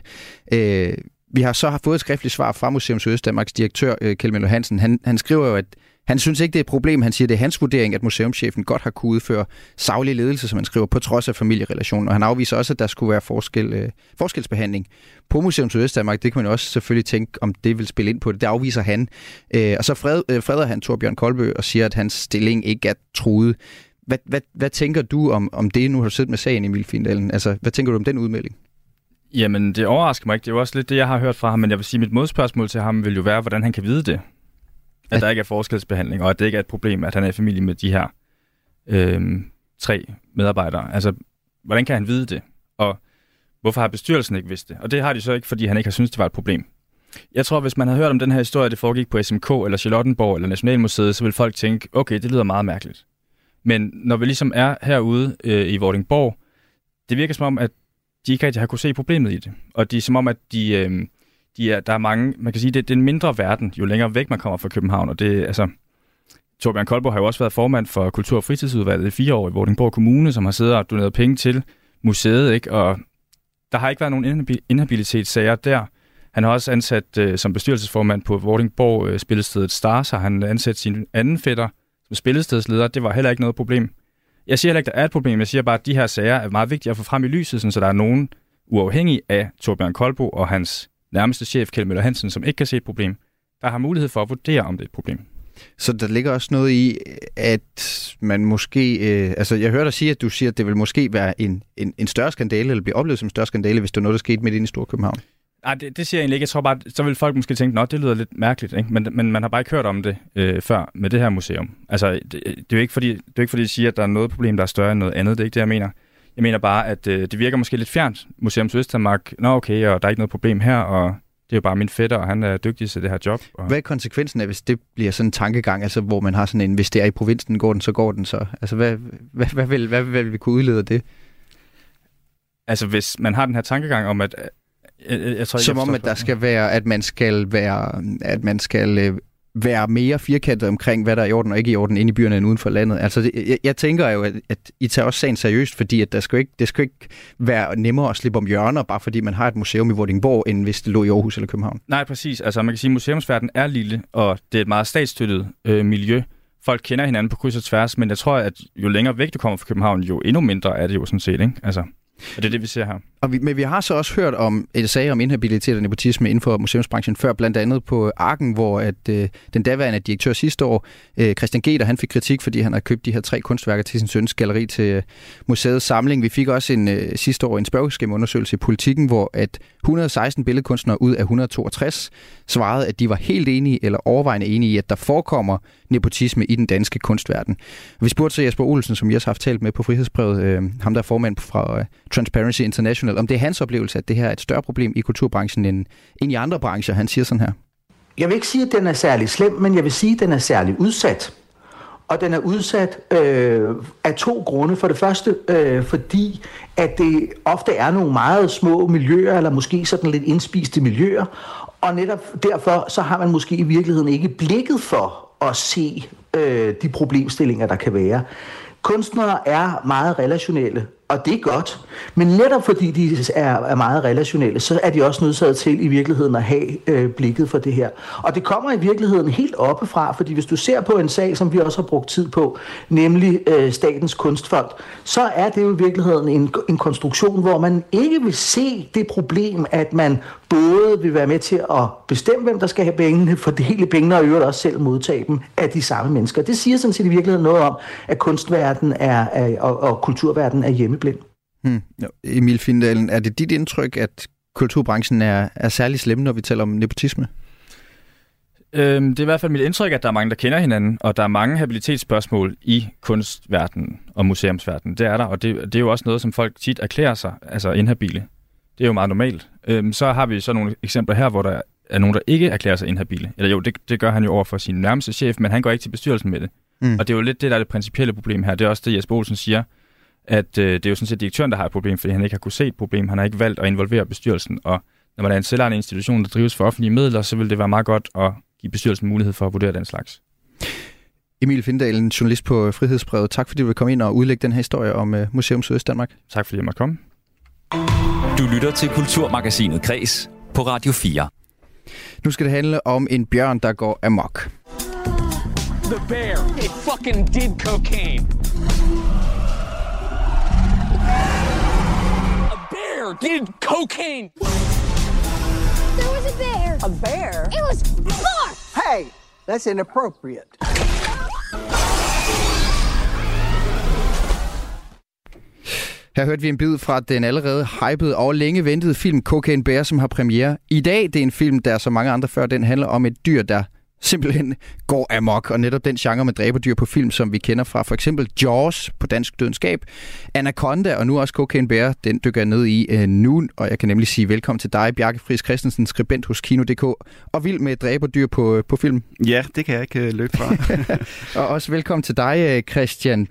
Øh, vi har så fået et skriftligt svar fra Museums Øst Danmarks direktør, øh, Kjell Møller Hansen. Han, han skriver jo, at han synes ikke, det er et problem. Han siger, det er hans vurdering, at museumschefen godt har kunne udføre savlig ledelse, som han skriver, på trods af familierelationen. Og han afviser også, at der skulle være forskel, øh, forskelsbehandling på Museum Sydøstdanmark. Det kan man jo også selvfølgelig tænke, om det vil spille ind på det. Det afviser han. Øh, og så fred, øh, freder han Torbjørn Kolbø og siger, at hans stilling ikke er truet. Hvad, hvad, hvad tænker du om, om det, nu har du siddet med sagen, Emil Findalen? Altså, hvad tænker du om den udmelding? Jamen, det overrasker mig ikke. Det er jo også lidt det, jeg har hørt fra ham, men jeg vil sige, at mit modspørgsmål til ham vil jo være, hvordan han kan vide det. At, at der ikke er forskelsbehandling, og at det ikke er et problem, at han er i familie med de her øh, tre medarbejdere. Altså, hvordan kan han vide det? Og hvorfor har bestyrelsen ikke vidst det? Og det har de så ikke, fordi han ikke har syntes, det var et problem. Jeg tror, hvis man havde hørt om den her historie, det foregik på SMK eller Charlottenborg eller Nationalmuseet, så ville folk tænke, okay, det lyder meget mærkeligt. Men når vi ligesom er herude øh, i Vordingborg, det virker som om, at de ikke rigtig har kunne se problemet i det. Og de er som om, at de, øh, de er, der er mange, man kan sige, det, det er en mindre verden, jo længere væk man kommer fra København. Og det, altså, Torbjørn Koldborg har jo også været formand for Kultur- og Fritidsudvalget i fire år i Vordingborg Kommune, som har siddet og doneret penge til museet, ikke? og der har ikke været nogen inhabilitetssager der. Han har også ansat øh, som bestyrelsesformand på Vordingborg øh, spillestedet Stars, har han ansat sin anden fætter som spillestedsleder. Det var heller ikke noget problem. Jeg siger heller ikke, der er et problem. Jeg siger bare, at de her sager er meget vigtige at få frem i lyset, så der er nogen uafhængig af Torbjørn Koldbo og hans nærmeste chef, Kjell Møller Hansen, som ikke kan se et problem, der har mulighed for at vurdere, om det er et problem. Så der ligger også noget i, at man måske... Øh, altså, jeg hørte dig sige, at du siger, at det vil måske være en, en, en større skandale, eller blive oplevet som en større skandale, hvis det er noget, der skete midt inde i Storkøbenhavn. Nej, det, det siger jeg egentlig ikke. Jeg tror bare, så vil folk måske tænke, at det lyder lidt mærkeligt, ikke? Men, men man har bare ikke hørt om det øh, før med det her museum. Altså, det, det, er jo ikke fordi, det er ikke fordi, jeg siger, at der er noget problem, der er større end noget andet. Det er ikke det, jeg mener. Jeg mener bare, at øh, det virker måske lidt fjernt. Museum Sydøstdanmark, nå okay, og der er ikke noget problem her, og det er jo bare min fætter, og han er dygtig til det her job. Og... Hvad er konsekvensen af, hvis det bliver sådan en tankegang, altså, hvor man har sådan en, hvis det er i provinsen, går den, så går den så? Altså, hvad, hvad, hvad, vil, hvad vil vi kunne udlede af det? Altså, hvis man har den her tankegang om, at jeg, jeg tror, Som jeg om, at der skal være, at man skal være, at man skal øh, være mere firkantet omkring, hvad der er i orden og ikke i orden inde i byerne end uden for landet. Altså, det, jeg, jeg tænker jo, at, at I tager også sagen seriøst, fordi at der skal ikke, det skal ikke være nemmere at slippe om hjørner, bare fordi man har et museum i Vordingborg, end hvis det lå i Aarhus eller København. Nej, præcis. Altså, man kan sige, at museumsverdenen er lille, og det er et meget statsstøttet øh, miljø. Folk kender hinanden på kryds og tværs, men jeg tror, at jo længere væk du kommer fra København, jo endnu mindre er det jo sådan set. Ikke? Altså, og det er det, vi ser her. Og vi, men vi har så også hørt om øh, et sag om inhabilitet og nepotisme inden for museumsbranchen før, blandt andet på Arken, hvor at, øh, den daværende direktør sidste år, øh, Christian Geter, han fik kritik, fordi han har købt de her tre kunstværker til sin søns galleri til øh, museets samling. Vi fik også en øh, sidste år en spørgeskemaundersøgelse i politikken, hvor at 116 billedkunstnere ud af 162 svarede, at de var helt enige eller overvejende enige i, at der forekommer nepotisme i den danske kunstverden. Vi spurgte så Jesper Olsen, som jeg har haft talt med på Frihedsbrevet, øh, ham der er formand fra øh, Transparency International, om det er hans oplevelse, at det her er et større problem i kulturbranchen end, end i andre brancher. Han siger sådan her. Jeg vil ikke sige, at den er særlig slem, men jeg vil sige, at den er særlig udsat. Og den er udsat øh, af to grunde. For det første, øh, fordi at det ofte er nogle meget små miljøer, eller måske sådan lidt indspiste miljøer, og netop derfor så har man måske i virkeligheden ikke blikket for at se øh, de problemstillinger, der kan være. Kunstnere er meget relationelle og det er godt. Men netop fordi de er, er meget relationelle, så er de også nødsaget til i virkeligheden at have øh, blikket for det her. Og det kommer i virkeligheden helt oppefra, fordi hvis du ser på en sag, som vi også har brugt tid på, nemlig øh, Statens Kunstfond, så er det jo i virkeligheden en, en konstruktion, hvor man ikke vil se det problem, at man både vil være med til at bestemme, hvem der skal have pengene, fordele pengene og øvrigt også selv modtage dem af de samme mennesker. Det siger sådan set i virkeligheden noget om, at kunstverden er, er, og, og kulturverden er hjemmeblind. Hmm. Emil Findalen, er det dit indtryk, at kulturbranchen er, er særlig slem, når vi taler om nepotisme? Øhm, det er i hvert fald mit indtryk, at der er mange, der kender hinanden, og der er mange habilitetsspørgsmål i kunstverdenen og museumsverdenen. Det er der, og det, det er jo også noget, som folk tit erklærer sig, altså inhabile. Det er jo meget normalt. Øhm, så har vi så nogle eksempler her, hvor der er nogen, der ikke erklærer sig inhabile. Eller jo, det, det gør han jo over for sin nærmeste chef, men han går ikke til bestyrelsen med det. Mm. Og det er jo lidt det, der er det principielle problem her. Det er også det, Jesper Olsen siger, at øh, det er jo sådan set direktøren, der har et problem, fordi han ikke har kunne se et problem. Han har ikke valgt at involvere bestyrelsen, og når man er en selvejende institution, der drives for offentlige midler, så vil det være meget godt at give bestyrelsen mulighed for at vurdere den slags. Emil Findalen, journalist på Frihedsbrevet. Tak fordi du vil komme ind og udlægge den her historie om uh, Museum Sydøst-Danmark. Tak fordi jeg måtte komme. Du lytter til Kulturmagasinet Kres på Radio 4. Nu skal det handle om en bjørn, der går amok. The bear. It fucking did cocaine. A bear did cocaine. There was a bear. A bear? It was four. Hey, that's inappropriate. Her hørte vi en bid fra den allerede hypede og længe ventede film Cocaine Bear, som har premiere i dag. Det er en film, der som mange andre før, den handler om et dyr, der simpelthen går amok, og netop den genre med dræberdyr på film, som vi kender fra for eksempel Jaws på dansk dødenskab, Anaconda og nu også Cocaine Bear, den dykker jeg ned i uh, nu, og jeg kan nemlig sige velkommen til dig, Bjarke Friis Christensen, skribent hos Kino.dk, og vild med dræberdyr på, på film. Ja, det kan jeg ikke uh, løbe fra. og også velkommen til dig, uh, Christian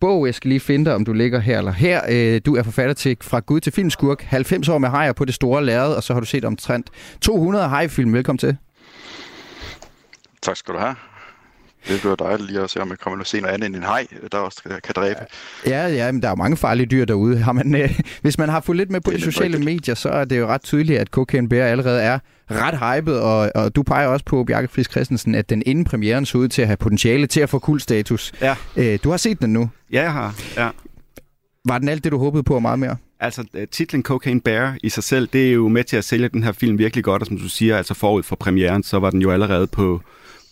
Bog, jeg skal lige finde dig, om du ligger her eller her. Du er forfatter til Fra Gud til Filmskurk, 90 år med hajer på det store lærred, og så har du set omtrent 200 hajfilm. Velkommen til. Tak skal du have. Det bliver dejligt lige at se, om jeg kommer til at se noget andet end en hej, der også kan dræbe. Ja, ja, men der er jo mange farlige dyr derude. Har man, øh, hvis man har fulgt lidt med på de sociale rigtigt. medier, så er det jo ret tydeligt, at Cocaine Bear allerede er ret hyped, og, og du peger også på, Bjarke Friis Christensen, at den inden premieren så ud til at have potentiale til at få kul status. Ja. Øh, du har set den nu? Ja, jeg har. Ja. Var den alt det, du håbede på og meget mere? Altså, titlen Cocaine Bear i sig selv, det er jo med til at sælge den her film virkelig godt, og som du siger, altså forud for premieren, så var den jo allerede på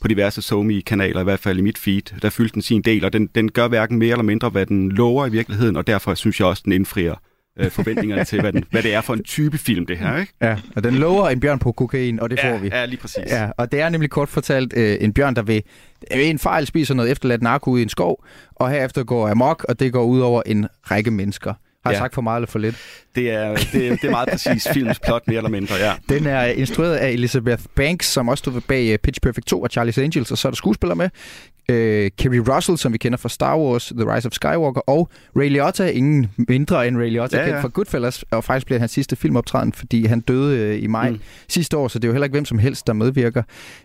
på diverse SoMe-kanaler, i hvert fald i mit feed, der fyldte den sin del, og den, den gør hverken mere eller mindre, hvad den lover i virkeligheden, og derfor synes jeg også, den indfrier øh, forventningerne til, hvad, den, hvad det er for en type film, det her. Ikke? Ja, og den lover en bjørn på kokain, og det ja, får vi. Ja, lige præcis. Ja, og det er nemlig kort fortalt øh, en bjørn, der ved en fejl spiser noget efterladt narko i en skov, og herefter går amok, og det går ud over en række mennesker. Har jeg ja. sagt for meget eller for lidt? Det er, det, det er meget præcis filmens plot, mere eller mindre, ja. Den er instrueret af Elizabeth Banks, som også stod bag øh, Pitch Perfect 2 og Charlie's Angels, og så er der skuespiller med. Uh, Kerry Russell, som vi kender fra Star Wars, The Rise of Skywalker, og Ray Liotta, ingen mindre end Ray Liotta, ja, ja. kendt fra Goodfellas, og faktisk bliver hans sidste filmoptræden, fordi han døde uh, i maj mm. sidste år, så det er jo heller ikke hvem som helst, der medvirker.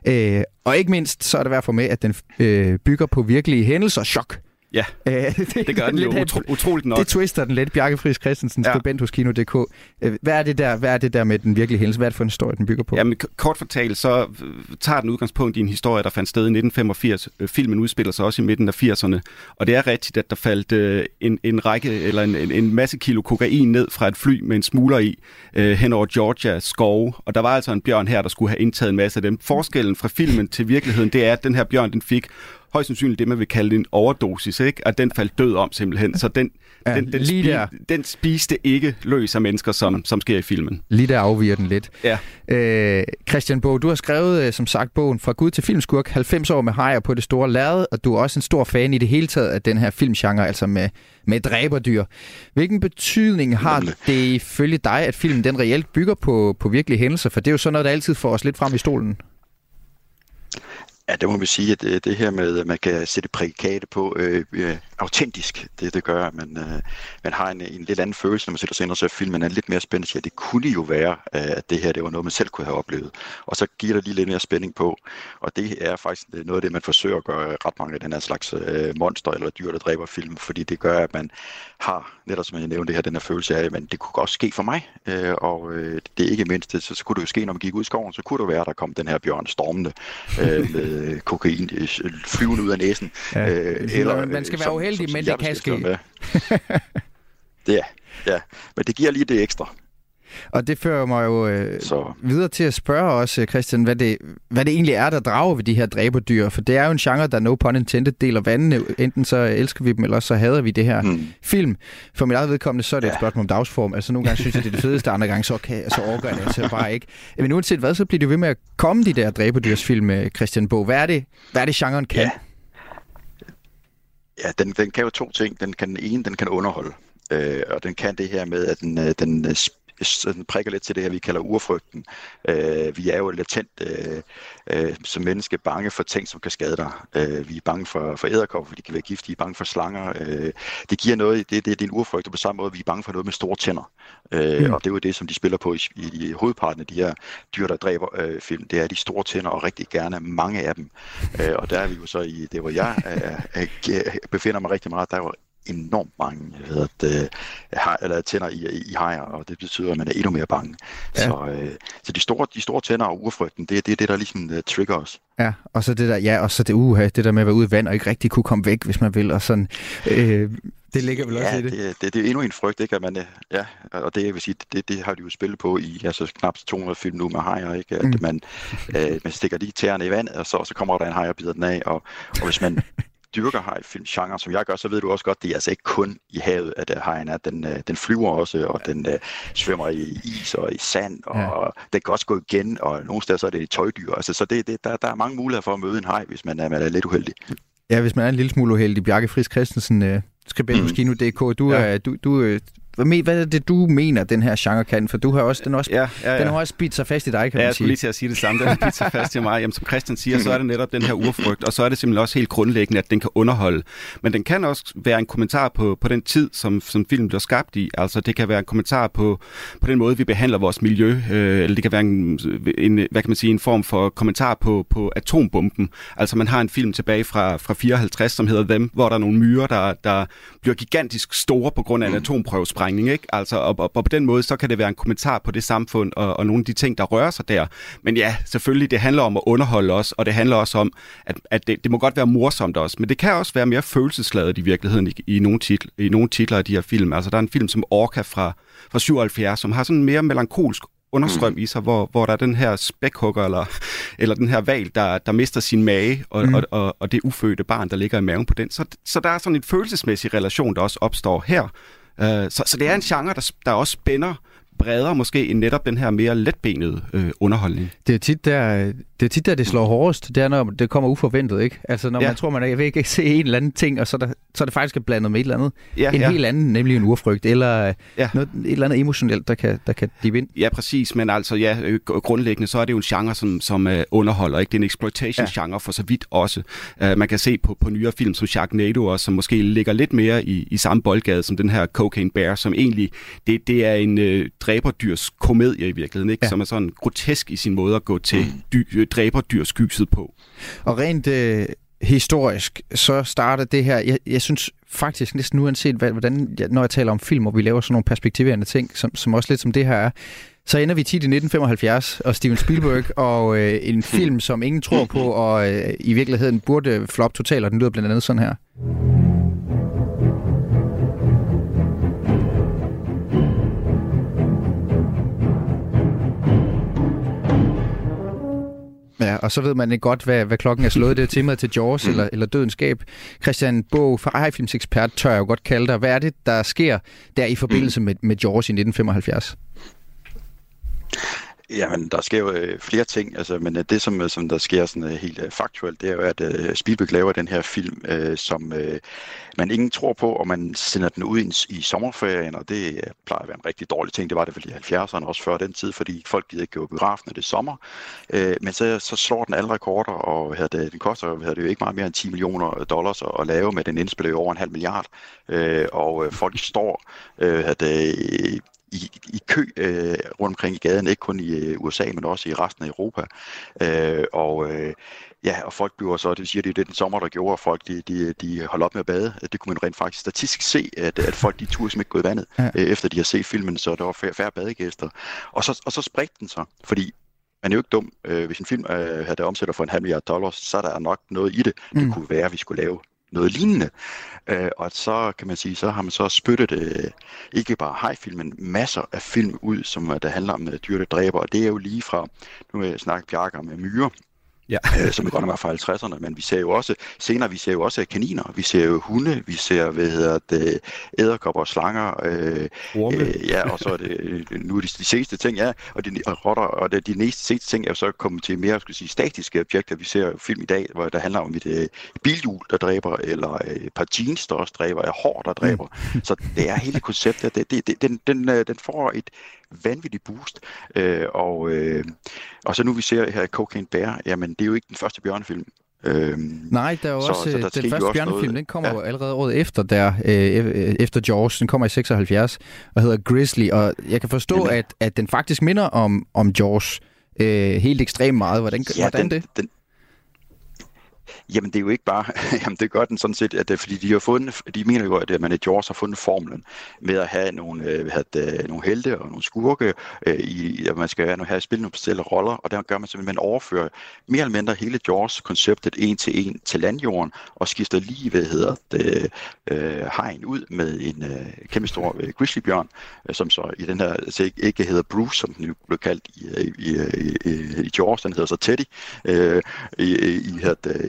Uh, og ikke mindst, så er det værd for med, at den uh, bygger på virkelige hændelser. Chok! Ja, øh, det, det gør den jo utro, utroligt nok. Det twister den lidt. Bjarke Friis Christensen, ja. skribent hos Kino.dk. Øh, hvad er, det der, hvad er det der med den virkelige hændelse? Hvad er det for en historie, den bygger på? Jamen, kort fortalt, så øh, tager den udgangspunkt i en historie, der fandt sted i 1985. Filmen udspiller sig også i midten af 80'erne. Og det er rigtigt, at der faldt en, en række, eller en, en masse kilo kokain ned fra et fly med en smugler i, øh, hen over Georgia skove. Og der var altså en bjørn her, der skulle have indtaget en masse af dem. Forskellen fra filmen til virkeligheden, det er, at den her bjørn, den fik højst sandsynligt det, man vil kalde en overdosis, ikke? at den faldt død om simpelthen. Så den, ja, den, den, spi- der. den spiste ikke løs af mennesker, som, som sker i filmen. Lige der afviger den lidt. Ja. Øh, Christian Bog, du har skrevet, øh, som sagt, bogen Fra Gud til Filmskurk, 90 år med hajer på det store lærred, og du er også en stor fan i det hele taget af den her filmgenre, altså med, med dræberdyr. Hvilken betydning har det ifølge dig, at filmen den reelt bygger på, på virkelige hændelser? For det er jo sådan noget, der altid får os lidt frem i stolen. Ja, det må vi sige, at det, det her med, at man kan sætte prædikate på, øh, øh autentisk. Det, det gør, at man, øh, man har en, en lidt anden følelse, når man sætter sig ind og ser filmen. er lidt mere spændende. Ja, det kunne jo være, øh, at det her det var noget, man selv kunne have oplevet. Og så giver det lige lidt mere spænding på. Og det er faktisk noget af det, man forsøger at gøre ret mange af den her slags øh, monster eller dyr, der dræber film, fordi det gør, at man har, netop som jeg nævnte det her, den her følelse af, at det kunne godt ske for mig. Øh, og øh, det er ikke mindst så, så kunne det jo ske, når man gik ud i skoven, så kunne det være, at der kom den her bjørn stormende øh, med kokain øh, flyvende ud af næsen. Ja. Øh, eller, man skal være uheldig, som, men det kan ske. det er, ja. Men det giver lige det ekstra. Og det fører mig jo øh, så. videre til at spørge os, øh, Christian, hvad det, hvad det egentlig er, der drager ved de her dræberdyr. For det er jo en genre, der no pun intended deler vandene. Enten så elsker vi dem, eller så hader vi det her mm. film. For mit eget vedkommende, så er det ja. et spørgsmål om dagsform. Altså nogle gange synes jeg, det er det fedeste, andre gange så, kan, så overgår det altså bare ikke. Men uanset hvad, så bliver det ved med at komme de der dræberdyrsfilm, øh, Christian Bo. Hvad er det, hvad er det genren kan? Ja. Ja, den, den kan jo to ting. Den kan den ene, den kan underholde. Øh, og den kan det her med, at den, øh, den øh, øh, sådan prikker lidt til det her, vi kalder urfrygten. Øh, vi er jo latent øh, øh, som menneske bange for ting, som kan skade dig. Øh, vi er bange for, for æderkopper, for de kan være giftige. Vi er bange for slanger. Øh, det giver noget, det, det, det er en urfrygt, og på samme måde vi er bange for noget med store tænder. Øh, mm. Og det er jo det, som de spiller på i, i, i hovedparten af de her dyr, der dræber øh, film. Det er de store tænder, og rigtig gerne mange af dem. Øh, og der er vi jo så i det, hvor jeg øh, øh, befinder mig rigtig meget, der er jo enormt mange hvad det, har, eller tænder i, i, i hajer, og det betyder, at man er endnu mere bange. Ja. Så, øh, så de, store, de store tænder og urfrygten, det er det, det, der ligesom uh, trigger os. Ja, og så det der, ja, og så det uha, det der med at være ude i vand og ikke rigtig kunne komme væk, hvis man vil, og sådan. Øh, det ligger vel ja, også i det. det. det. det er endnu en frygt, ikke? At man, øh, ja, og det, jeg vil sige, det, det har de jo spillet på i altså, knap 200 film nu med hajer, ikke? At mm. man, øh, man stikker lige tæerne i vandet, og så, så kommer der en haj og bider den af, og, og hvis man dyrker hajfilmgenre, som jeg gør, så ved du også godt, det er altså ikke kun i havet, at hajen er. Den, øh, den flyver også, og den uh, svømmer i is og i sand, og, ja. og den kan også gå igen, og nogle steder så er det tøjdyr. Altså, så det, det, der, der er mange muligheder for at møde en haj, hvis man er, man er lidt uheldig. Ja, hvis man er en lille smule uheldig. Bjarke Friis Christensen, uh, skribent mm. Kino.dk, du, ja. du, du hvad, hvad er det, du mener, den her genre kan? For du har også, den, også, ja, ja, ja. den har også bidt sig fast i dig, kan ja, man jeg sige. lige til at sige det samme. Den har bidt sig fast i mig. Jamen, som Christian siger, så er det netop den her urfrygt, og så er det simpelthen også helt grundlæggende, at den kan underholde. Men den kan også være en kommentar på, på den tid, som, som filmen bliver skabt i. Altså, det kan være en kommentar på, på den måde, vi behandler vores miljø, øh, eller det kan være en, en, hvad kan man sige, en form for kommentar på, på atombomben. Altså, man har en film tilbage fra, fra 54, som hedder Them, hvor der er nogle myrer, der, der bliver gigantisk store på grund af en atomprøvesprængning, ikke? Altså, og, og, og på den måde, så kan det være en kommentar på det samfund og, og nogle af de ting, der rører sig der. Men ja, selvfølgelig, det handler om at underholde os, og det handler også om, at, at det, det må godt være morsomt også, men det kan også være mere følelsesladet i virkeligheden i, i, nogle, titl, i nogle titler af de her film. Altså, der er en film som Orca fra, fra 77, som har sådan en mere melankolsk understrøm i sig, hvor, hvor der er den her spækhugger, eller, eller den her val, der, der mister sin mage, og, mm. og, og, og det ufødte barn, der ligger i maven på den. Så, så der er sådan en følelsesmæssig relation, der også opstår her, Øh, så, så det er en genre, der, der også spænder bredere måske end netop den her mere letbenede øh, underholdning. Det er tit der, det er tit der, det slår hårdest. Det er, når det kommer uforventet, ikke? Altså, når ja. man tror, man er, ikke se en eller anden ting, og så, der, så er det faktisk blandet med et eller andet. Ja, en ja. helt anden, nemlig en urfrygt, eller ja. noget, et eller andet emotionelt, der kan, der kan dive ind. Ja, præcis. Men altså, ja, øh, grundlæggende, så er det jo en genre, som, som uh, underholder, ikke? Det er en exploitation-genre ja. for så vidt også. Uh, man kan se på, på nyere film som Sharknado også, som måske ligger lidt mere i, i samme boldgade som den her Cocaine Bear, som egentlig, det, det er en uh, dræberdyrs komedie i virkeligheden, ikke? Ja. Som er sådan grotesk i sin måde at gå til mm. dy, dræberdyrskyset på. Og rent øh, historisk, så starter det her, jeg, jeg synes faktisk næsten uanset, hvad, hvordan, når jeg taler om film, og vi laver sådan nogle perspektiverende ting, som, som også lidt som det her er, så ender vi tit i 1975 og Steven Spielberg og øh, en film, som ingen tror på, og øh, i virkeligheden burde flop totalt, og den lyder blandt andet sådan her. Og så ved man ikke godt, hvad, hvad klokken er slået. Det er temaet til Jaws eller, eller Dødens Skab. Christian Bog, ekspert, tør jeg jo godt kalde dig. Hvad er det, der sker der i forbindelse med, med Jaws i 1975? Jamen, der sker jo øh, flere ting, altså, men øh, det, som, øh, som der sker sådan, øh, helt øh, faktuelt, det er jo, at øh, Spielberg laver den her film, øh, som øh, man ingen tror på, og man sender den ud i, i sommerferien, og det øh, plejer at være en rigtig dårlig ting. Det var det vel i 70'erne, også før den tid, fordi folk gider ikke gå i biografen, når det er sommer. Øh, men så, så slår den alle rekorder, og havde det, den koster havde det jo ikke meget mere end 10 millioner dollars at, at lave, med den indspiller over en halv milliard. Øh, og øh, folk står øh, havde det, i, i kø øh, rundt omkring i gaden, ikke kun i øh, USA, men også i resten af Europa. Øh, og øh, ja, og folk bliver så, det siger, det er det den sommer, der gjorde, at folk de, de, de holder op med at bade. Det kunne man rent faktisk statistisk se, at, at folk de turde ikke gå i vandet, ja. øh, efter de har set filmen, så der var færre, færre badegæster. Og så, og så spredte den sig, fordi man er jo ikke dum. Øh, hvis en film øh, havde der omsætter for en halv milliard dollars, så er der nok noget i det. Det mm. kunne være, at vi skulle lave noget lignende. Øh, og så kan man sige, så har man så spyttet øh, ikke bare hejfilm, men masser af film ud, som øh, der handler om øh, dyr, der dræber. Og det er jo lige fra, nu øh, har jeg snakket Bjarke om myrer, ja. øh, som godt nok var fra 50'erne, men vi ser jo også, senere vi ser jo også kaniner, vi ser jo hunde, vi ser, hvad hedder det, æderkopper og slanger, øh, øh, ja, og så er det øh, nu er det de seneste ting, ja, og de og rotter, og det, de næste seneste ting er jo så kommet til mere, skal sige, statiske objekter. Vi ser film i dag, hvor der handler om et, et bilhjul, der dræber, eller et par jeans, der også dræber, eller hår, der dræber. Mm. Så det er hele konceptet, det, det, det, den, den, den får et vanvittigt boost, øh, og, øh, og så nu vi ser her Cocaine Bear, jamen det er jo ikke den første bjørnefilm. Øhm, Nej, der er jo så, også, så der den første bjørnefilm, den kommer ja. jo allerede året efter, der, øh, efter Jaws, den kommer i 76, og hedder Grizzly, og jeg kan forstå, Jamen. at, at den faktisk minder om, om Jaws øh, helt ekstremt meget. Hvordan, ja, hvordan den, det? Den, Jamen det er jo ikke bare, jamen det gør den sådan set, at øh, fordi de har fundet, de mener jo, at man i Jaws har fundet formlen med at have nogle, øh, hvad det, øh, nogle helte og nogle skurke, øh, i, at man skal have spille nogle bestemte roller, og der gør man simpelthen, man overfører mere eller mindre hele Jaws-konceptet en til en til landjorden, og skifter lige, hvad hedder det, øh, hegn ud med en øh, kæmpe stor øh, grizzlybjørn, øh, som så i den her, så ikke, ikke hedder Bruce, som den jo blev kaldt i, øh, i, i, i, i Jaws, den hedder så Teddy, øh, i, i, i,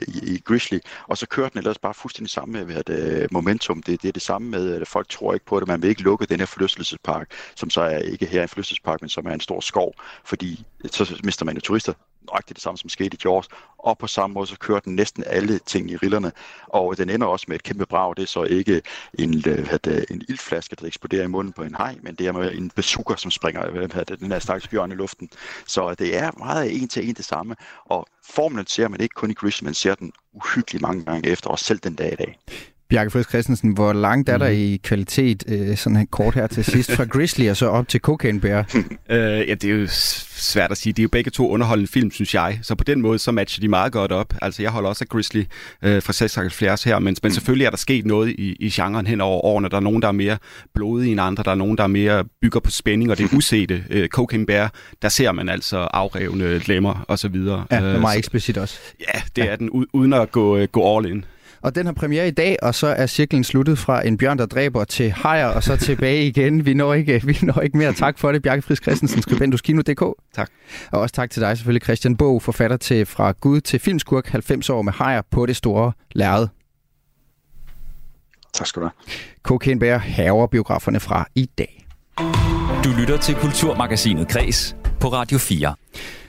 i, i Grizzly, og så kører den ellers bare fuldstændig samme med det, momentum. Det, det er det samme med, at folk tror ikke på det. Man vil ikke lukke den her forlystelsespark, som så er ikke her en forlystelsespark, men som er en stor skov, fordi så mister man jo turister nøjagtigt det samme, som skete i Jaws, og på samme måde så kører den næsten alle ting i rillerne, og den ender også med et kæmpe brag. Det er så ikke en, hvad det, en ildflaske, der eksploderer i munden på en hej, men det er med en bazooka, som springer hvad det, den her stakkels bjørn i luften. Så det er meget en til en det samme, og formlen ser man ikke kun i Grizzly, man ser den uhyggeligt mange gange efter, os selv den dag i dag. Bjarke Friis Christensen, hvor langt er der mm. i kvalitet, øh, sådan en kort her til sidst, fra Grizzly og så op til Cocaine Bear? øh, ja, det er jo svært at sige. Det er jo begge to underholdende film, synes jeg. Så på den måde, så matcher de meget godt op. Altså, jeg holder også af Grizzly øh, fra 76 her, men, men selvfølgelig er der sket noget i, i genren hen over årene. Der er nogen, der er mere blodige end andre. Der er nogen, der er mere bygger på spænding, og det er usete. Øh, Cocaine Bear, der ser man altså afrevne lemmer og så videre. Ja, det er meget eksplicit også. Ja, det ja. er den, uden at gå, øh, gå all in. Og den har premiere i dag, og så er cirklen sluttet fra en bjørn, der dræber til hajer, og så tilbage igen. Vi når ikke, vi når ikke mere. Tak for det, Bjarke Friis Christensen, skribent hos Kino.dk. Tak. Og også tak til dig selvfølgelig, Christian Bog, forfatter til Fra Gud til Filmskurk, 90 år med hajer på det store lærred. Tak skal du have. Cocaine Bear haver biograferne fra i dag. Du lytter til Kulturmagasinet Kres på Radio 4.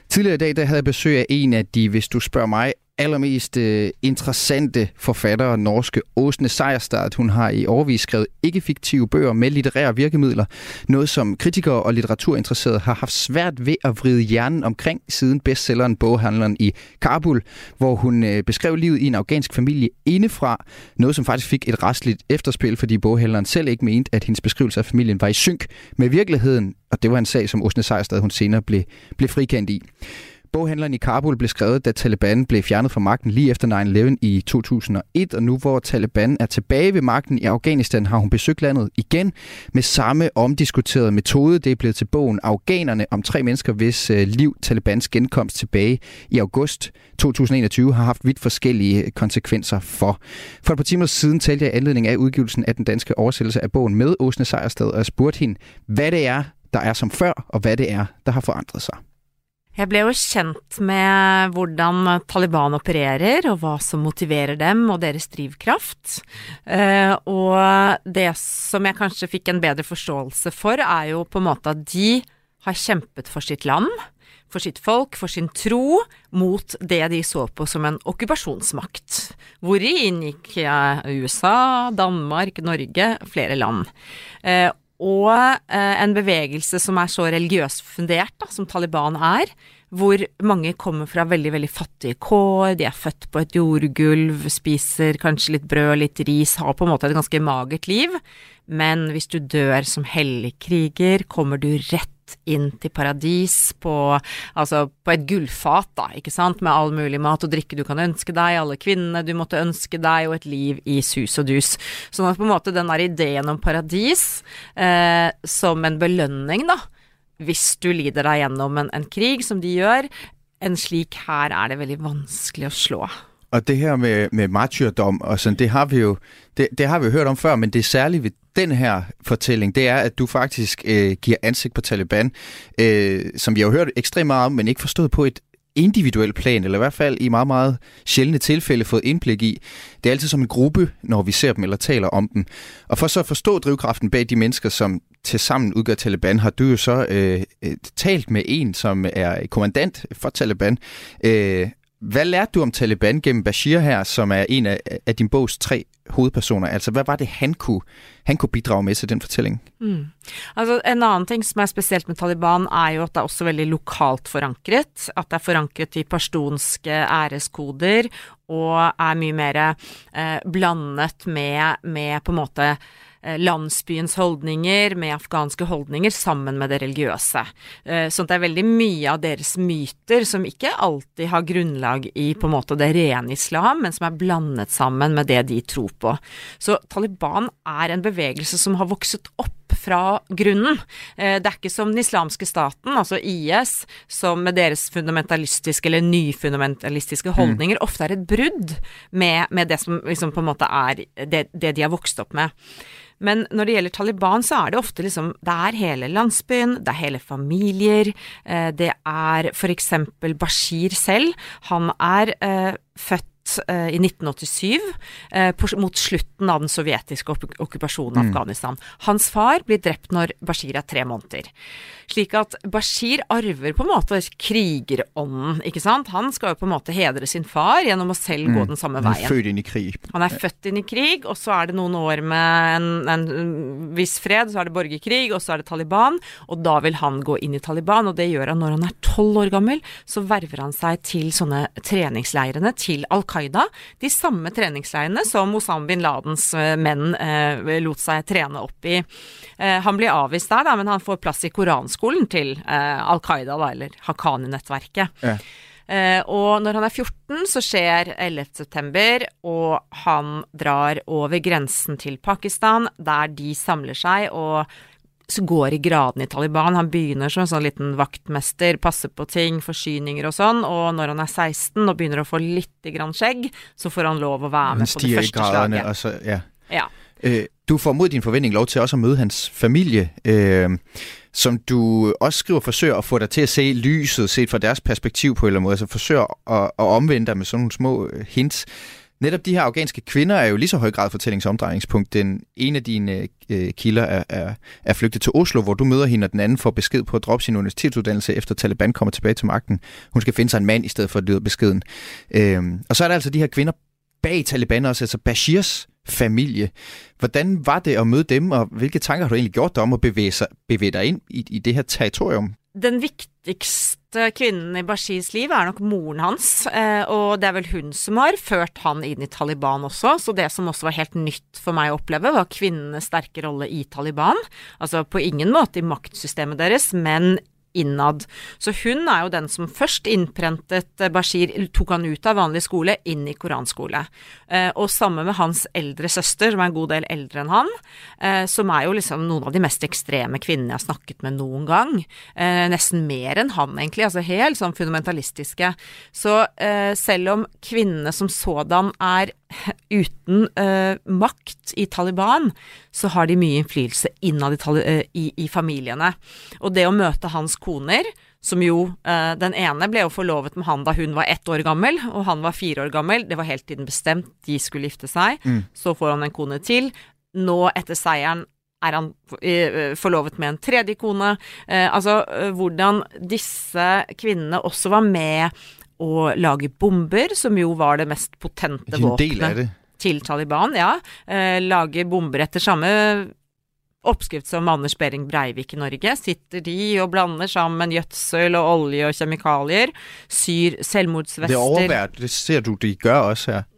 Tidligere i dag der havde jeg besøg af en af de, hvis du spørger mig, allermest øh, interessante forfatter, norske Åsne Sejerstad. Hun har i årvis skrevet ikke-fiktive bøger med litterære virkemidler. Noget, som kritikere og litteraturinteresserede har haft svært ved at vride hjernen omkring siden bestselleren Boghandleren i Kabul, hvor hun øh, beskrev livet i en afghansk familie indefra. Noget, som faktisk fik et restligt efterspil, fordi boghandleren selv ikke mente, at hendes beskrivelse af familien var i synk med virkeligheden. Og det var en sag, som Åsne Sejerstad hun senere blev, blev frikendt i. Boghandleren i Kabul blev skrevet, da Taliban blev fjernet fra magten lige efter 9-11 i 2001, og nu hvor Taliban er tilbage ved magten i Afghanistan, har hun besøgt landet igen med samme omdiskuterede metode. Det er blevet til bogen Afghanerne om tre mennesker, hvis øh, liv Talibans genkomst tilbage i august 2021 har haft vidt forskellige konsekvenser for. For et par timer siden talte jeg i anledning af udgivelsen af den danske oversættelse af bogen med Åsne Sejersted, og jeg spurgte hende, hvad det er, der er som før, og hvad det er, der har forandret sig. Jeg blev jo kjent med hvordan Taliban opererer, og hva som motiverer dem, og deres drivkraft. Eh, og det som jeg kanskje fikk en bedre forståelse for, er jo på en måte at de har kjempet for sitt land. for sitt folk, for sin tro, mot det de så på som en okkupasjonsmakt. Hvori inngikk USA, Danmark, Norge, flere land. Eh, og eh, en bevegelse som er så religiøst fundert da, som Taliban er, hvor mange kommer fra veldig, veldig fattige kår, de er født på et jordgulv, spiser kanskje litt brød, litt ris, har på en måte et ganske magert liv. Men hvis du dør som hellig kriger, kommer du rett inn til paradis på, altså på et gullfat, da, ikke sant, med all mulig mat og drikke du kan ønske deg, alle kvinnene du måtte ønske deg, og et liv i sus og dus. Sånn at på en måte den der ideen om paradis eh, som en belønning, da, hvis du lider deg gjennom en, en krig, som de gjør, en slik her er det veldig vanskelig å slå. Og det her med, med martyrdom, og sådan, det, har vi jo, det, det har vi jo hørt om før, men det særlige ved den her fortælling, det er, at du faktisk øh, giver ansigt på Taliban, øh, som vi har hørt ekstremt meget om, men ikke forstået på et individuelt plan, eller i hvert fald i meget, meget sjældne tilfælde fået indblik i. Det er altid som en gruppe, når vi ser dem eller taler om dem. Og for så at forstå drivkraften bag de mennesker, som til sammen udgør Taliban, har du jo så øh, øh, talt med en, som er kommandant for Taliban. Øh, hvad lærte du om Taliban gennem Bashir her, som er en af, af din bogs tre hovedpersoner? Altså, hvad var det, han kunne, han kunne bidrage med til den fortælling? Mm. Altså, en anden ting som er specielt med Taliban, er jo at det er også veldig lokalt forankret. At det er forankret i pashtunske æreskoder, og er mye mer eh, blandet med, med på en måte landsbyens holdninger med afghanske holdninger sammen med det religiøse. Eh, Så det er veldig mye av deres myter som ikke alltid har grunnlag i på en måte det rene islam, men som er blandet sammen med det de tror på. Så Taliban er en bevegelse som har vokset opp fra grunnen. Eh, Det er ikke som den islamske staten, altså IS, som med deres fundamentalistiske eller nyfundamentalistiske holdninger ofte er et brudd med, med det som liksom på en måte er det, det de har vokst opp med. Men når det gjelder Taliban, så er det ofte liksom Det er hele landsbyen, det er hele familier. eh, Det er for eksempel Bashir selv. Han er eh, født eh, i 1987, eh, på, mot slutten av den sovjetiske okkupasjonen av Mm. Afghanistan. Hans far blir drept når Bashir er tre måneder. Slik at Bashir arver på en måte krigerånden, ikke sant. Han skal jo på en måte hedre sin far gjennom å selv gå den samme Han er veien. født ind i krig. Han er født inn i krig, og så er det noen år med en, en viss fred, så er det borgerkrig, og så er det Taliban, og da vil han gå inn i Taliban, og det gjør han når han er tolv år gammel. Så verver han seg til sånne treningsleirene til Al Qaida, de samme treningsleirene som Osama bin Ladens eh, menn eh, lot seg trene opp i. Eh, han blir avvist der, da, men han får plass i koranskolen til eh, Al Qaida, da, eller Haqqani-nettverket. Ja. Eh, og når han er 14, så skjer 11. september, og han drar over grensen til Pakistan, der de samler seg og så går i gradene i Taliban. Han begynner som en sånn liten vaktmester, passer på ting, forsyninger og sånn, og når han er 16 og begynner å få litt grann skjegg, så får han lov å være med på det første slaget. og så, ja. Ja. Øh, du får mod din forventning lov til også at møde hans familie, øh, som du også skriver forsøger at få dig til at se lyset set fra deres perspektiv på en eller anden måde, altså forsøger at, at omvende dig med sådan nogle små øh, hints. Netop de her afghanske kvinder er jo lige så høj grad fortællingsomdrejningspunkt. Den ene af dine øh, kilder er, er, er flygtet til Oslo, hvor du møder hende, og den anden får besked på at droppe sin universitetsuddannelse, efter Taliban kommer tilbage til magten. Hun skal finde sig en mand i stedet for at lyde beskeden. Øh, og så er der altså de her kvinder bag Taliban også, altså Bashirs familie. Hvordan var det at møde dem, og hvilke tanker har du egentlig gjort dig om at bevæge, sig, bevæge dig ind i, i det her territorium? Den viktigste kvinnen i Bashirs liv er nok moren hans, eh, og det er vel hun som har ført han inn i Taliban også, så det som også var helt nytt for meg å oppleve, var kvinnenes sterke rolle i Taliban. Altså på ingen måte i maktsystemet deres, men innad. Så hun er jo den som først innprentet Bashir, tok han ut av vanlig skole, inn i koranskole. Eh, og sammen med hans eldre søster, som er en god del eldre enn han, eh, som er jo liksom noen av de mest ekstreme kvinnene jeg har snakket med noen gang. Eh, nesten mer enn han, egentlig. Altså helt sånn fundamentalistiske. Så eh, selv om kvinnene som sådan er uten eh, makt i Taliban, så har de mye innflytelse innad i, eh, i, i familiene. Og det å møte hans koner, som jo eh, Den ene ble jo forlovet med han da hun var ett år gammel, og han var fire år gammel. Det var hele tiden bestemt, de skulle gifte seg. Mm. Så får han en kone til. Nå, etter seieren, er han forlovet med en tredje kone? Eh, altså hvordan disse kvinnene også var med å lage bomber, som jo var det mest potente våpenet til Taliban. Ja, eh, lage bomber etter samme oppskrift som Anders Behring Breivik i Norge. Sitter de og blander sammen gjødsel og olje og kjemikalier, syr selvmordsvester Det overværer, det ser du de gør også her.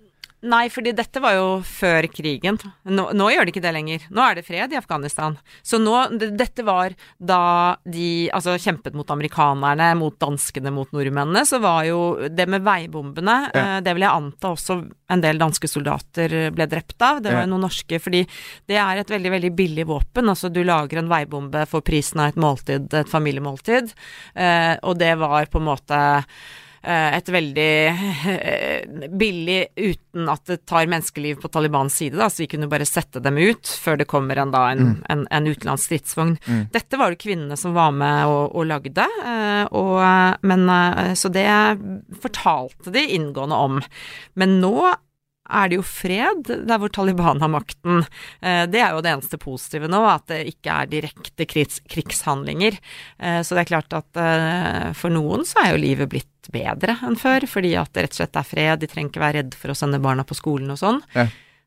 Nei, fordi dette var jo før krigen. Nå, nå gjør det ikke det lenger. Nå er det fred i Afghanistan. Så nå Dette var da de altså kjempet mot amerikanerne, mot danskene, mot nordmennene. Så var jo det med veibombene Ja. eh, Det vil jeg anta også en del danske soldater ble drept av. Det var Ja. jo noen norske, fordi det er et veldig, veldig billig våpen. Altså du lager en veibombe for prisen av et måltid, et familiemåltid. Eh, og det var på en måte eh, et veldig eh, billig uten at det tar menneskeliv på Talibans side, da, så vi kunne bare sette dem ut før det kommer en, da, en, Mm. en, en utenlandsk stridsvogn. Mm. Dette var det kvinnene som var med og, og lagde, eh, og, eh, men, eh, så det fortalte de inngående om. Men nå er det jo fred der hvor Taliban har makten. Eh, Det er jo det eneste positive nå, at det ikke er direkte krigs, krigshandlinger. Eh, Så det er klart at eh, for noen så er jo livet blitt bedre enn før, fordi at det rett og slett er fred, de trenger ikke være redd for å sende barna på skolen og sånn. Ja.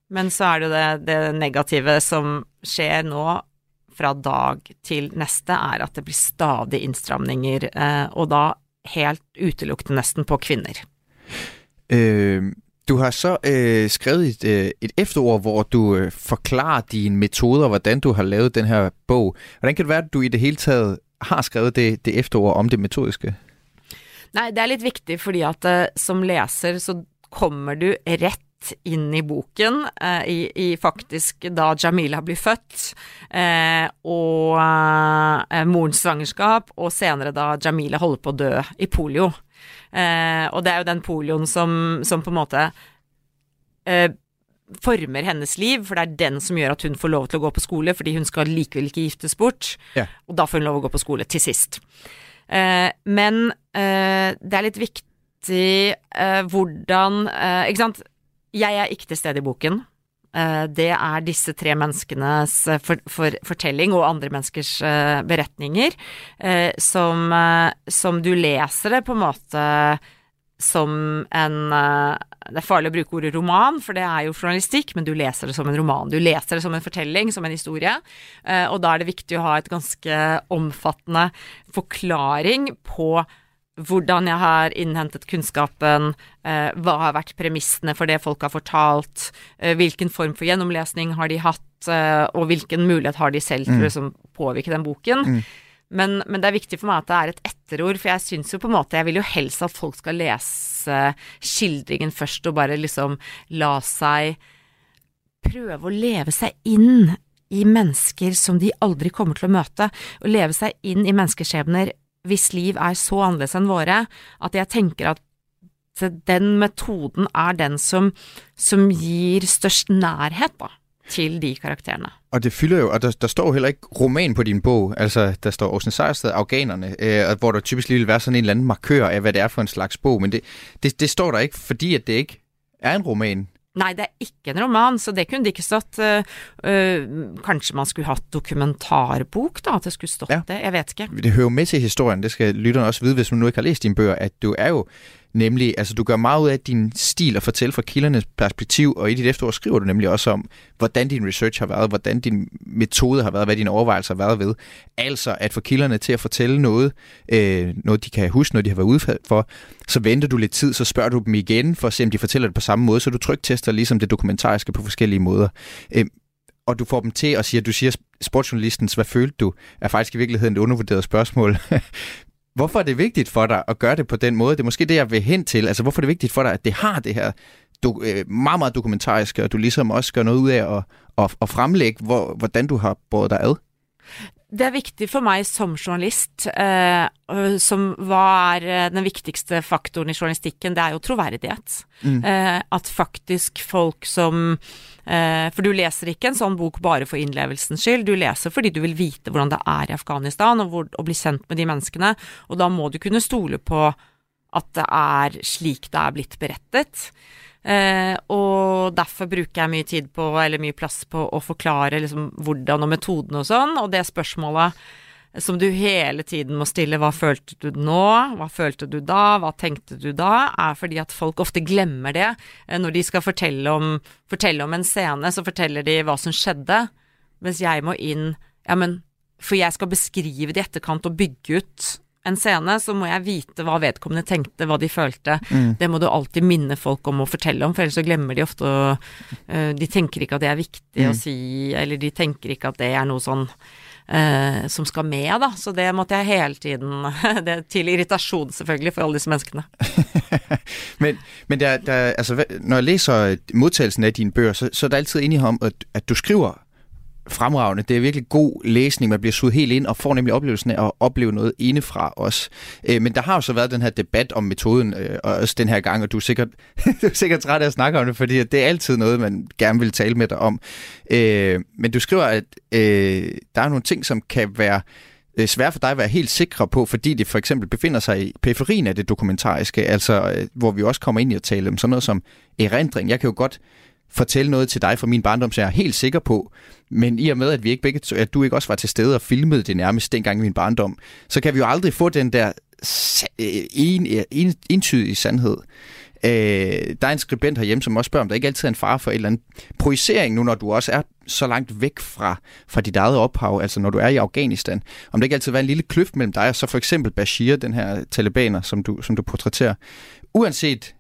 Men så er det jo det, det negative som skjer nå fra dag til neste, er at det blir stadig innstramninger, eh, og da helt utelukkende nesten på kvinner. Øh, du har så øh, skrevet et, øh, et efterord, hvor du øh, forklarer dine metoder, hvordan du har lavet den her bog. Hvordan kan det være, at du i det hele taget har skrevet det, det efterord om det metodiske? Nej, det er lidt vigtigt, fordi at uh, som læser så kommer du rett ind i boken, uh, i, i faktisk da Jamila blev født, eh, og uh, morens svangerskab, og senere da Jamila holder på at dø i polio. Eh, og det er jo den polioen som, som på en måte eh, former hennes liv, for det er den som gjør at hun får lov til å gå på skole, fordi hun skal likevel ikke giftes bort, Ja. og da får hun lov å gå på skole til sist. Eh, men eh, det er litt viktig eh, hvordan eh, Ikke sant? Jeg er ikke til stede i boken. Eh, det er disse tre menneskenes eh, for, for, fortelling og andre menneskers eh, beretninger eh, som, eh, som du leser det på en måte som en Det er farlig å bruke ordet roman, for det er jo journalistikk, men du leser det som en roman. Du leser det som en fortelling, som en historie. Eh, og da er det viktig å ha et ganske omfattende forklaring på hvordan jeg har innhentet kunnskapen, eh, hva har vært premissene for det folk har fortalt, eh, hvilken form for gjennomlesning har de hatt, eh, og hvilken mulighet har de selv til Mm. å liksom, påvirke den boken. Mm. Men, men det er viktig for meg at det er et etterord, for jeg syns jo på en måte Jeg vil jo helst at folk skal lese skildringen først og bare liksom la seg prøve å leve seg inn i mennesker som de aldri kommer til å møte, og leve seg inn i menneskeskjebner hvis liv er så annerledes enn våre, at jeg tenker at den metoden er den som, som gir størst nærhet da, til de karakterene. Og det fylder jo, og der, der står jo heller ikke roman på din bog, altså der står Åsne Sejersted, Afghanerne, øh, hvor der typisk lige vil være sådan en eller anden markør af, hvad det er for en slags bog, men det, det, det står der ikke, fordi at det ikke er en roman. Nei, det er ikke en roman, så det kunne det ikke stått. øh, øh, kanskje man skulle hatt dokumentarbok, da, at det skulle stått Ja. det. Jeg vet ikke. Det hører jo med til historien, det skal lytterne også vide, hvis man nu ikke har læst dine bøger, at du er jo nemlig, altså du gør meget ud af din stil at fortælle fra kildernes perspektiv, og i dit efterår skriver du nemlig også om, hvordan din research har været, hvordan din metode har været, hvad dine overvejelser har været ved. Altså at få kilderne til at fortælle noget, øh, noget de kan huske, noget de har været ude for, så venter du lidt tid, så spørger du dem igen, for at se om de fortæller det på samme måde, så du tryktester ligesom det dokumentariske på forskellige måder. Øh, og du får dem til at sige, at du siger sportsjournalistens, hvad følte du, er faktisk i virkeligheden et undervurderet spørgsmål. Hvorfor er det vigtigt for dig at gøre det på den måde? Det er måske det, jeg vil hen til. Altså, hvorfor er det vigtigt for dig, at det har det her du, øh, meget, meget dokumentariske, og du ligesom også gør noget ud af at, at, at fremlægge, hvor, hvordan du har båret dig ad? Det er viktig for meg som journalist, eh, øh, som hva er eh, den viktigste faktoren i journalistikken, det er jo troverdighet. Mm. Eh, at faktisk folk som eh, For du leser ikke en sånn bok bare for innlevelsens skyld, du leser fordi du vil vite hvordan det er i Afghanistan, og, hvor, og bli kjent med de menneskene, og da må du kunne stole på at det er slik det er blitt berettet. Eh, og derfor bruker jeg mye tid på, eller mye plass på, å forklare liksom hvordan og metodene og sånn. Og det spørsmålet som du hele tiden må stille, hva følte du nå, hva følte du da, hva tenkte du da, er fordi at folk ofte glemmer det. Eh, Når de skal fortelle om, fortelle om en scene, så forteller de hva som skjedde, mens jeg må inn Ja, men for jeg skal beskrive det i etterkant og bygge ut en scene, så må jeg vite hva vedkommende tenkte, hva de følte. Mm. Det må du alltid minne folk om å fortelle om, for ellers så glemmer de ofte å eh, De tenker ikke at det er viktig Mm. å si, eller de tenker ikke at det er noe sånn eh, som skal med, da. Så det måtte jeg hele tiden det, Til irritasjon, selvfølgelig, for alle disse menneskene. Men, men der, der, altså, når jeg læser modtagelsen af dine bøger, så, så er der altid enighed om, at, at du skriver fremragende. Det er virkelig god læsning. Man bliver suget helt ind og får nemlig oplevelsen af at opleve noget indefra os. Øh, men der har jo så været den her debat om metoden, øh, også den her gang, og du er sikkert, du er sikkert træt af at snakke om det, fordi det er altid noget, man gerne vil tale med dig om. Øh, men du skriver, at øh, der er nogle ting, som kan være øh, svært for dig at være helt sikre på, fordi det for eksempel befinder sig i periferien af det dokumentariske, altså øh, hvor vi også kommer ind i at tale om sådan noget som erindring. Jeg kan jo godt fortælle noget til dig fra min barndom, så jeg er helt sikker på, men i og med, at, vi ikke begge, at du ikke også var til stede og filmede det nærmest dengang i min barndom, så kan vi jo aldrig få den der sa- øh, en, øh, en, entydige sandhed. Øh, der er en skribent herhjemme, som også spørger, om der ikke altid er en fare for et eller andet projicering, nu når du også er så langt væk fra, fra dit eget ophav, altså når du er i Afghanistan. Om der ikke altid var en lille kløft mellem dig og så for eksempel Bashir, den her talibaner, som du, som du portrætterer. Uanset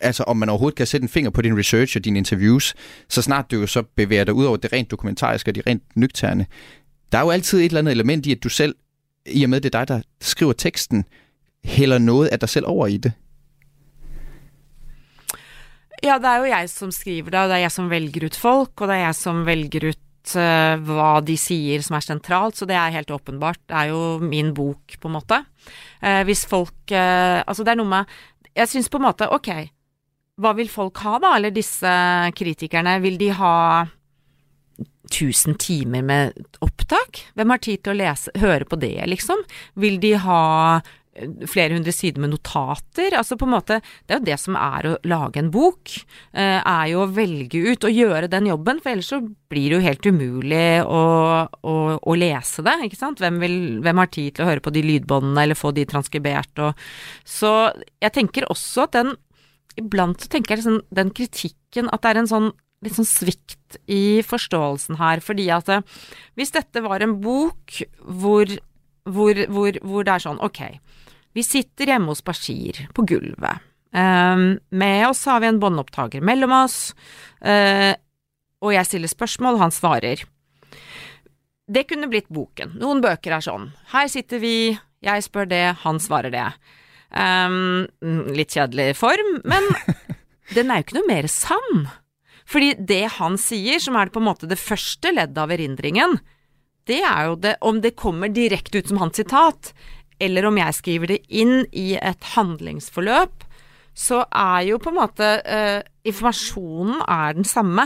altså om man overhovedet kan sætte en finger på din research og dine interviews, så snart du jo så bevæger dig ud over det rent dokumentariske og de rent nøgterne. Der er jo altid et eller andet element i, at du selv, i og med det er dig, der skriver teksten, hælder noget af dig selv over i det. Ja, det er jo jeg som skriver det, og det er jeg som vælger ut folk, og det er jeg som vælger ut hvad hva de sier som er sentralt, så det er helt åpenbart. Det er jo min bok, på en måte. Eh, hvis folk eh, Altså, det er noe med Jeg syns på en måte, ok, hva vil folk ha, da? Eller disse kritikerne, vil de ha 1000 timer med opptak? Hvem har tid til å lese, høre på det, liksom? Vil de ha eh, flere hundre sider med notater? Altså på en måte, det er jo det som er å lage en bok, eh, er jo å velge ut og gjøre den jobben, for ellers så blir det jo helt umulig å, å, å lese det, ikke sant? Hvem, vil, hvem har tid til å høre på de lydbåndene eller få de transkribert og Så jeg tenker også at den Iblant så tenker jeg liksom den kritikken at det er en sånn litt sånn svikt i forståelsen her, fordi at eh, hvis dette var en bok hvor, hvor, hvor, hvor det er sånn, ok, vi sitter hjemme hos Bashir på gulvet, Ehm, med oss har vi en båndopptaker mellom oss, eh, og jeg stiller spørsmål, og han svarer. Det kunne blitt boken. Noen bøker er sånn. Her sitter vi, jeg spør det, han svarer det. Ehm, litt kjedelig form, men den er jo ikke noe mer sann. Fordi det han sier, som er på en måte det første leddet av erindringen, det er jo det om det kommer direkte ut som hans sitat, eller om jeg skriver det inn i et handlingsforløp, så er jo på en måte eh, Informasjonen er den samme.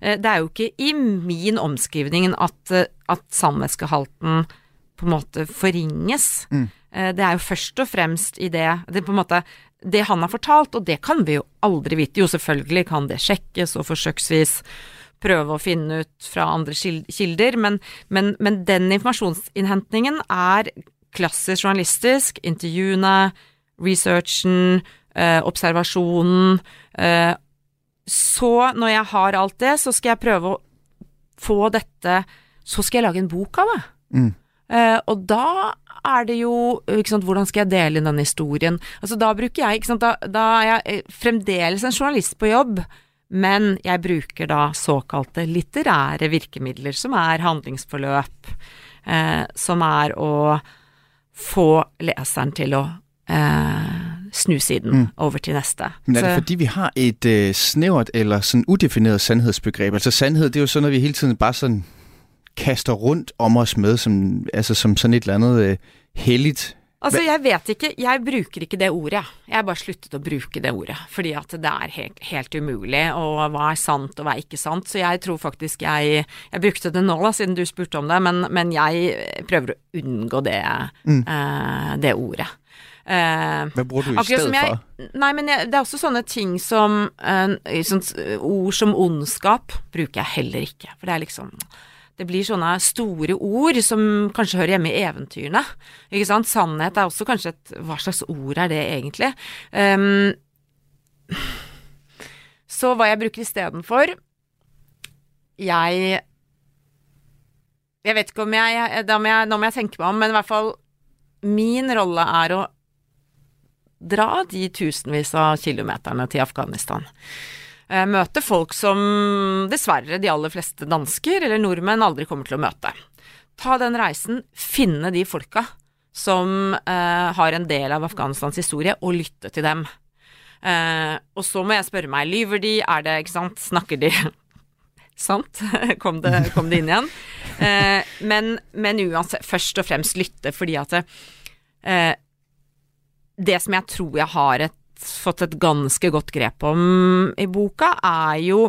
Eh, det er jo ikke i min omskrivning at, eh, at sannhetsgehalten på en måte forringes. Mm. Eh, det er jo først og fremst i det, det på en måte det han har fortalt, og det kan vi jo aldri vite. Jo, selvfølgelig kan det sjekkes og forsøksvis prøve å finne ut fra andre kil- kilder, men, men, men den informasjonsinnhentingen er klassisk journalistisk. Intervjuene, researchen, eh, observasjonen. Eh, så når jeg har alt det, så skal jeg prøve å få dette Så skal jeg lage en bok av det. Mm. Eh, og da er det jo ikke sant, Hvordan skal jeg dele inn denne historien? Altså Da bruker jeg sant, da, da er jeg eh, fremdeles en journalist på jobb, men jeg bruker da såkalte litterære virkemidler, som er handlingsforløp, eh, som er å få leseren til å eh, snu siden Mm. over til neste. Men er det Så- fordi, vi har et øh, snævert eller sådan udefineret sandhedsbegreb? Altså sandhed, det er jo sådan noget, vi hele tiden bare sådan kaster rundt om os med, som, altså som sådan et eller andet øh, helligt. Altså, Hva- jeg vet ikke, jeg bruker ikke det ordet. jeg. Har bare sluttet å bruke det ordet, fordi at det er helt, helt umulig, og hva er sant og hva er ikke sant. Så jeg tror faktisk jeg Jeg brukte det nå, da, siden du spurte om det, men, men jeg prøver å unngå det, Mm. eh, det ordet. Eh, Hvad bruger du i stedet som jeg, for? Nei, men jeg, det er også sånne ting som eh, sånt, eh, Ord som ondskap bruker jeg heller ikke. For det er liksom det blir sånne store ord som kanskje hører hjemme i eventyrene. Ikke sant? Sannhet er også kanskje et Hva slags ord er det egentlig? Um, så hva jeg bruker istedenfor Jeg Jeg vet ikke om jeg, da må jeg Nå må jeg tenke meg om, men i hvert fall Min rolle er å dra de tusenvis av kilometerne til Afghanistan. Eh, Møte folk som dessverre de aller fleste dansker eller nordmenn aldri kommer til å møte. Ta den reisen, finne de folka som eh, har en del av Afghanistans historie, og lytte til dem. Eh, og så må jeg spørre meg, lyver de, er det, ikke sant, snakker de Sant? Kom det, kom det inn igjen? Eh, men, men uansett, først og fremst lytte, fordi at eh, det som jeg tror jeg har et, fått et ganske godt grep om i boka, er jo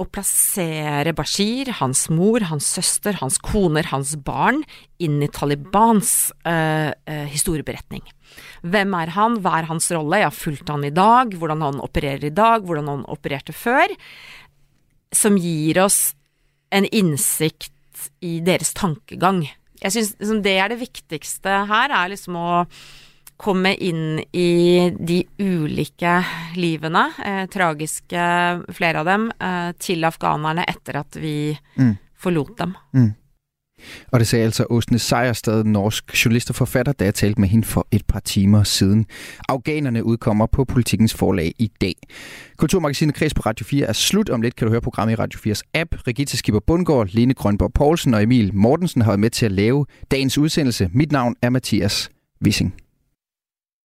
å plassere Bashir, hans mor, hans søster, hans koner, hans barn inn i Talibans eh, eh, historieberetning. Hvem er han, hva er hans rolle, jeg har fulgt han i dag, hvordan han opererer i dag, hvordan han opererte før, som gir oss en innsikt i deres tankegang. Jeg syns liksom, det er det viktigste her, er liksom å komme inn i de ulike livene, eh, tragiske flere av dem, eh, til afghanerne etter at vi Mm. forlot dem. Mm. Og det sagde altså Åsne Sejerstad, norsk journalist og forfatter, da jeg talte med hende for et par timer siden. Afghanerne udkommer på Politikens forlag i dag. Kulturmagasinet Kreds på Radio 4 er slut. Om lidt kan du høre programmet i Radio 4's app. Regitze Skipper Bundgaard, Lene Grønborg Poulsen og Emil Mortensen har været med til at lave dagens udsendelse. Mit navn er Mathias Wissing.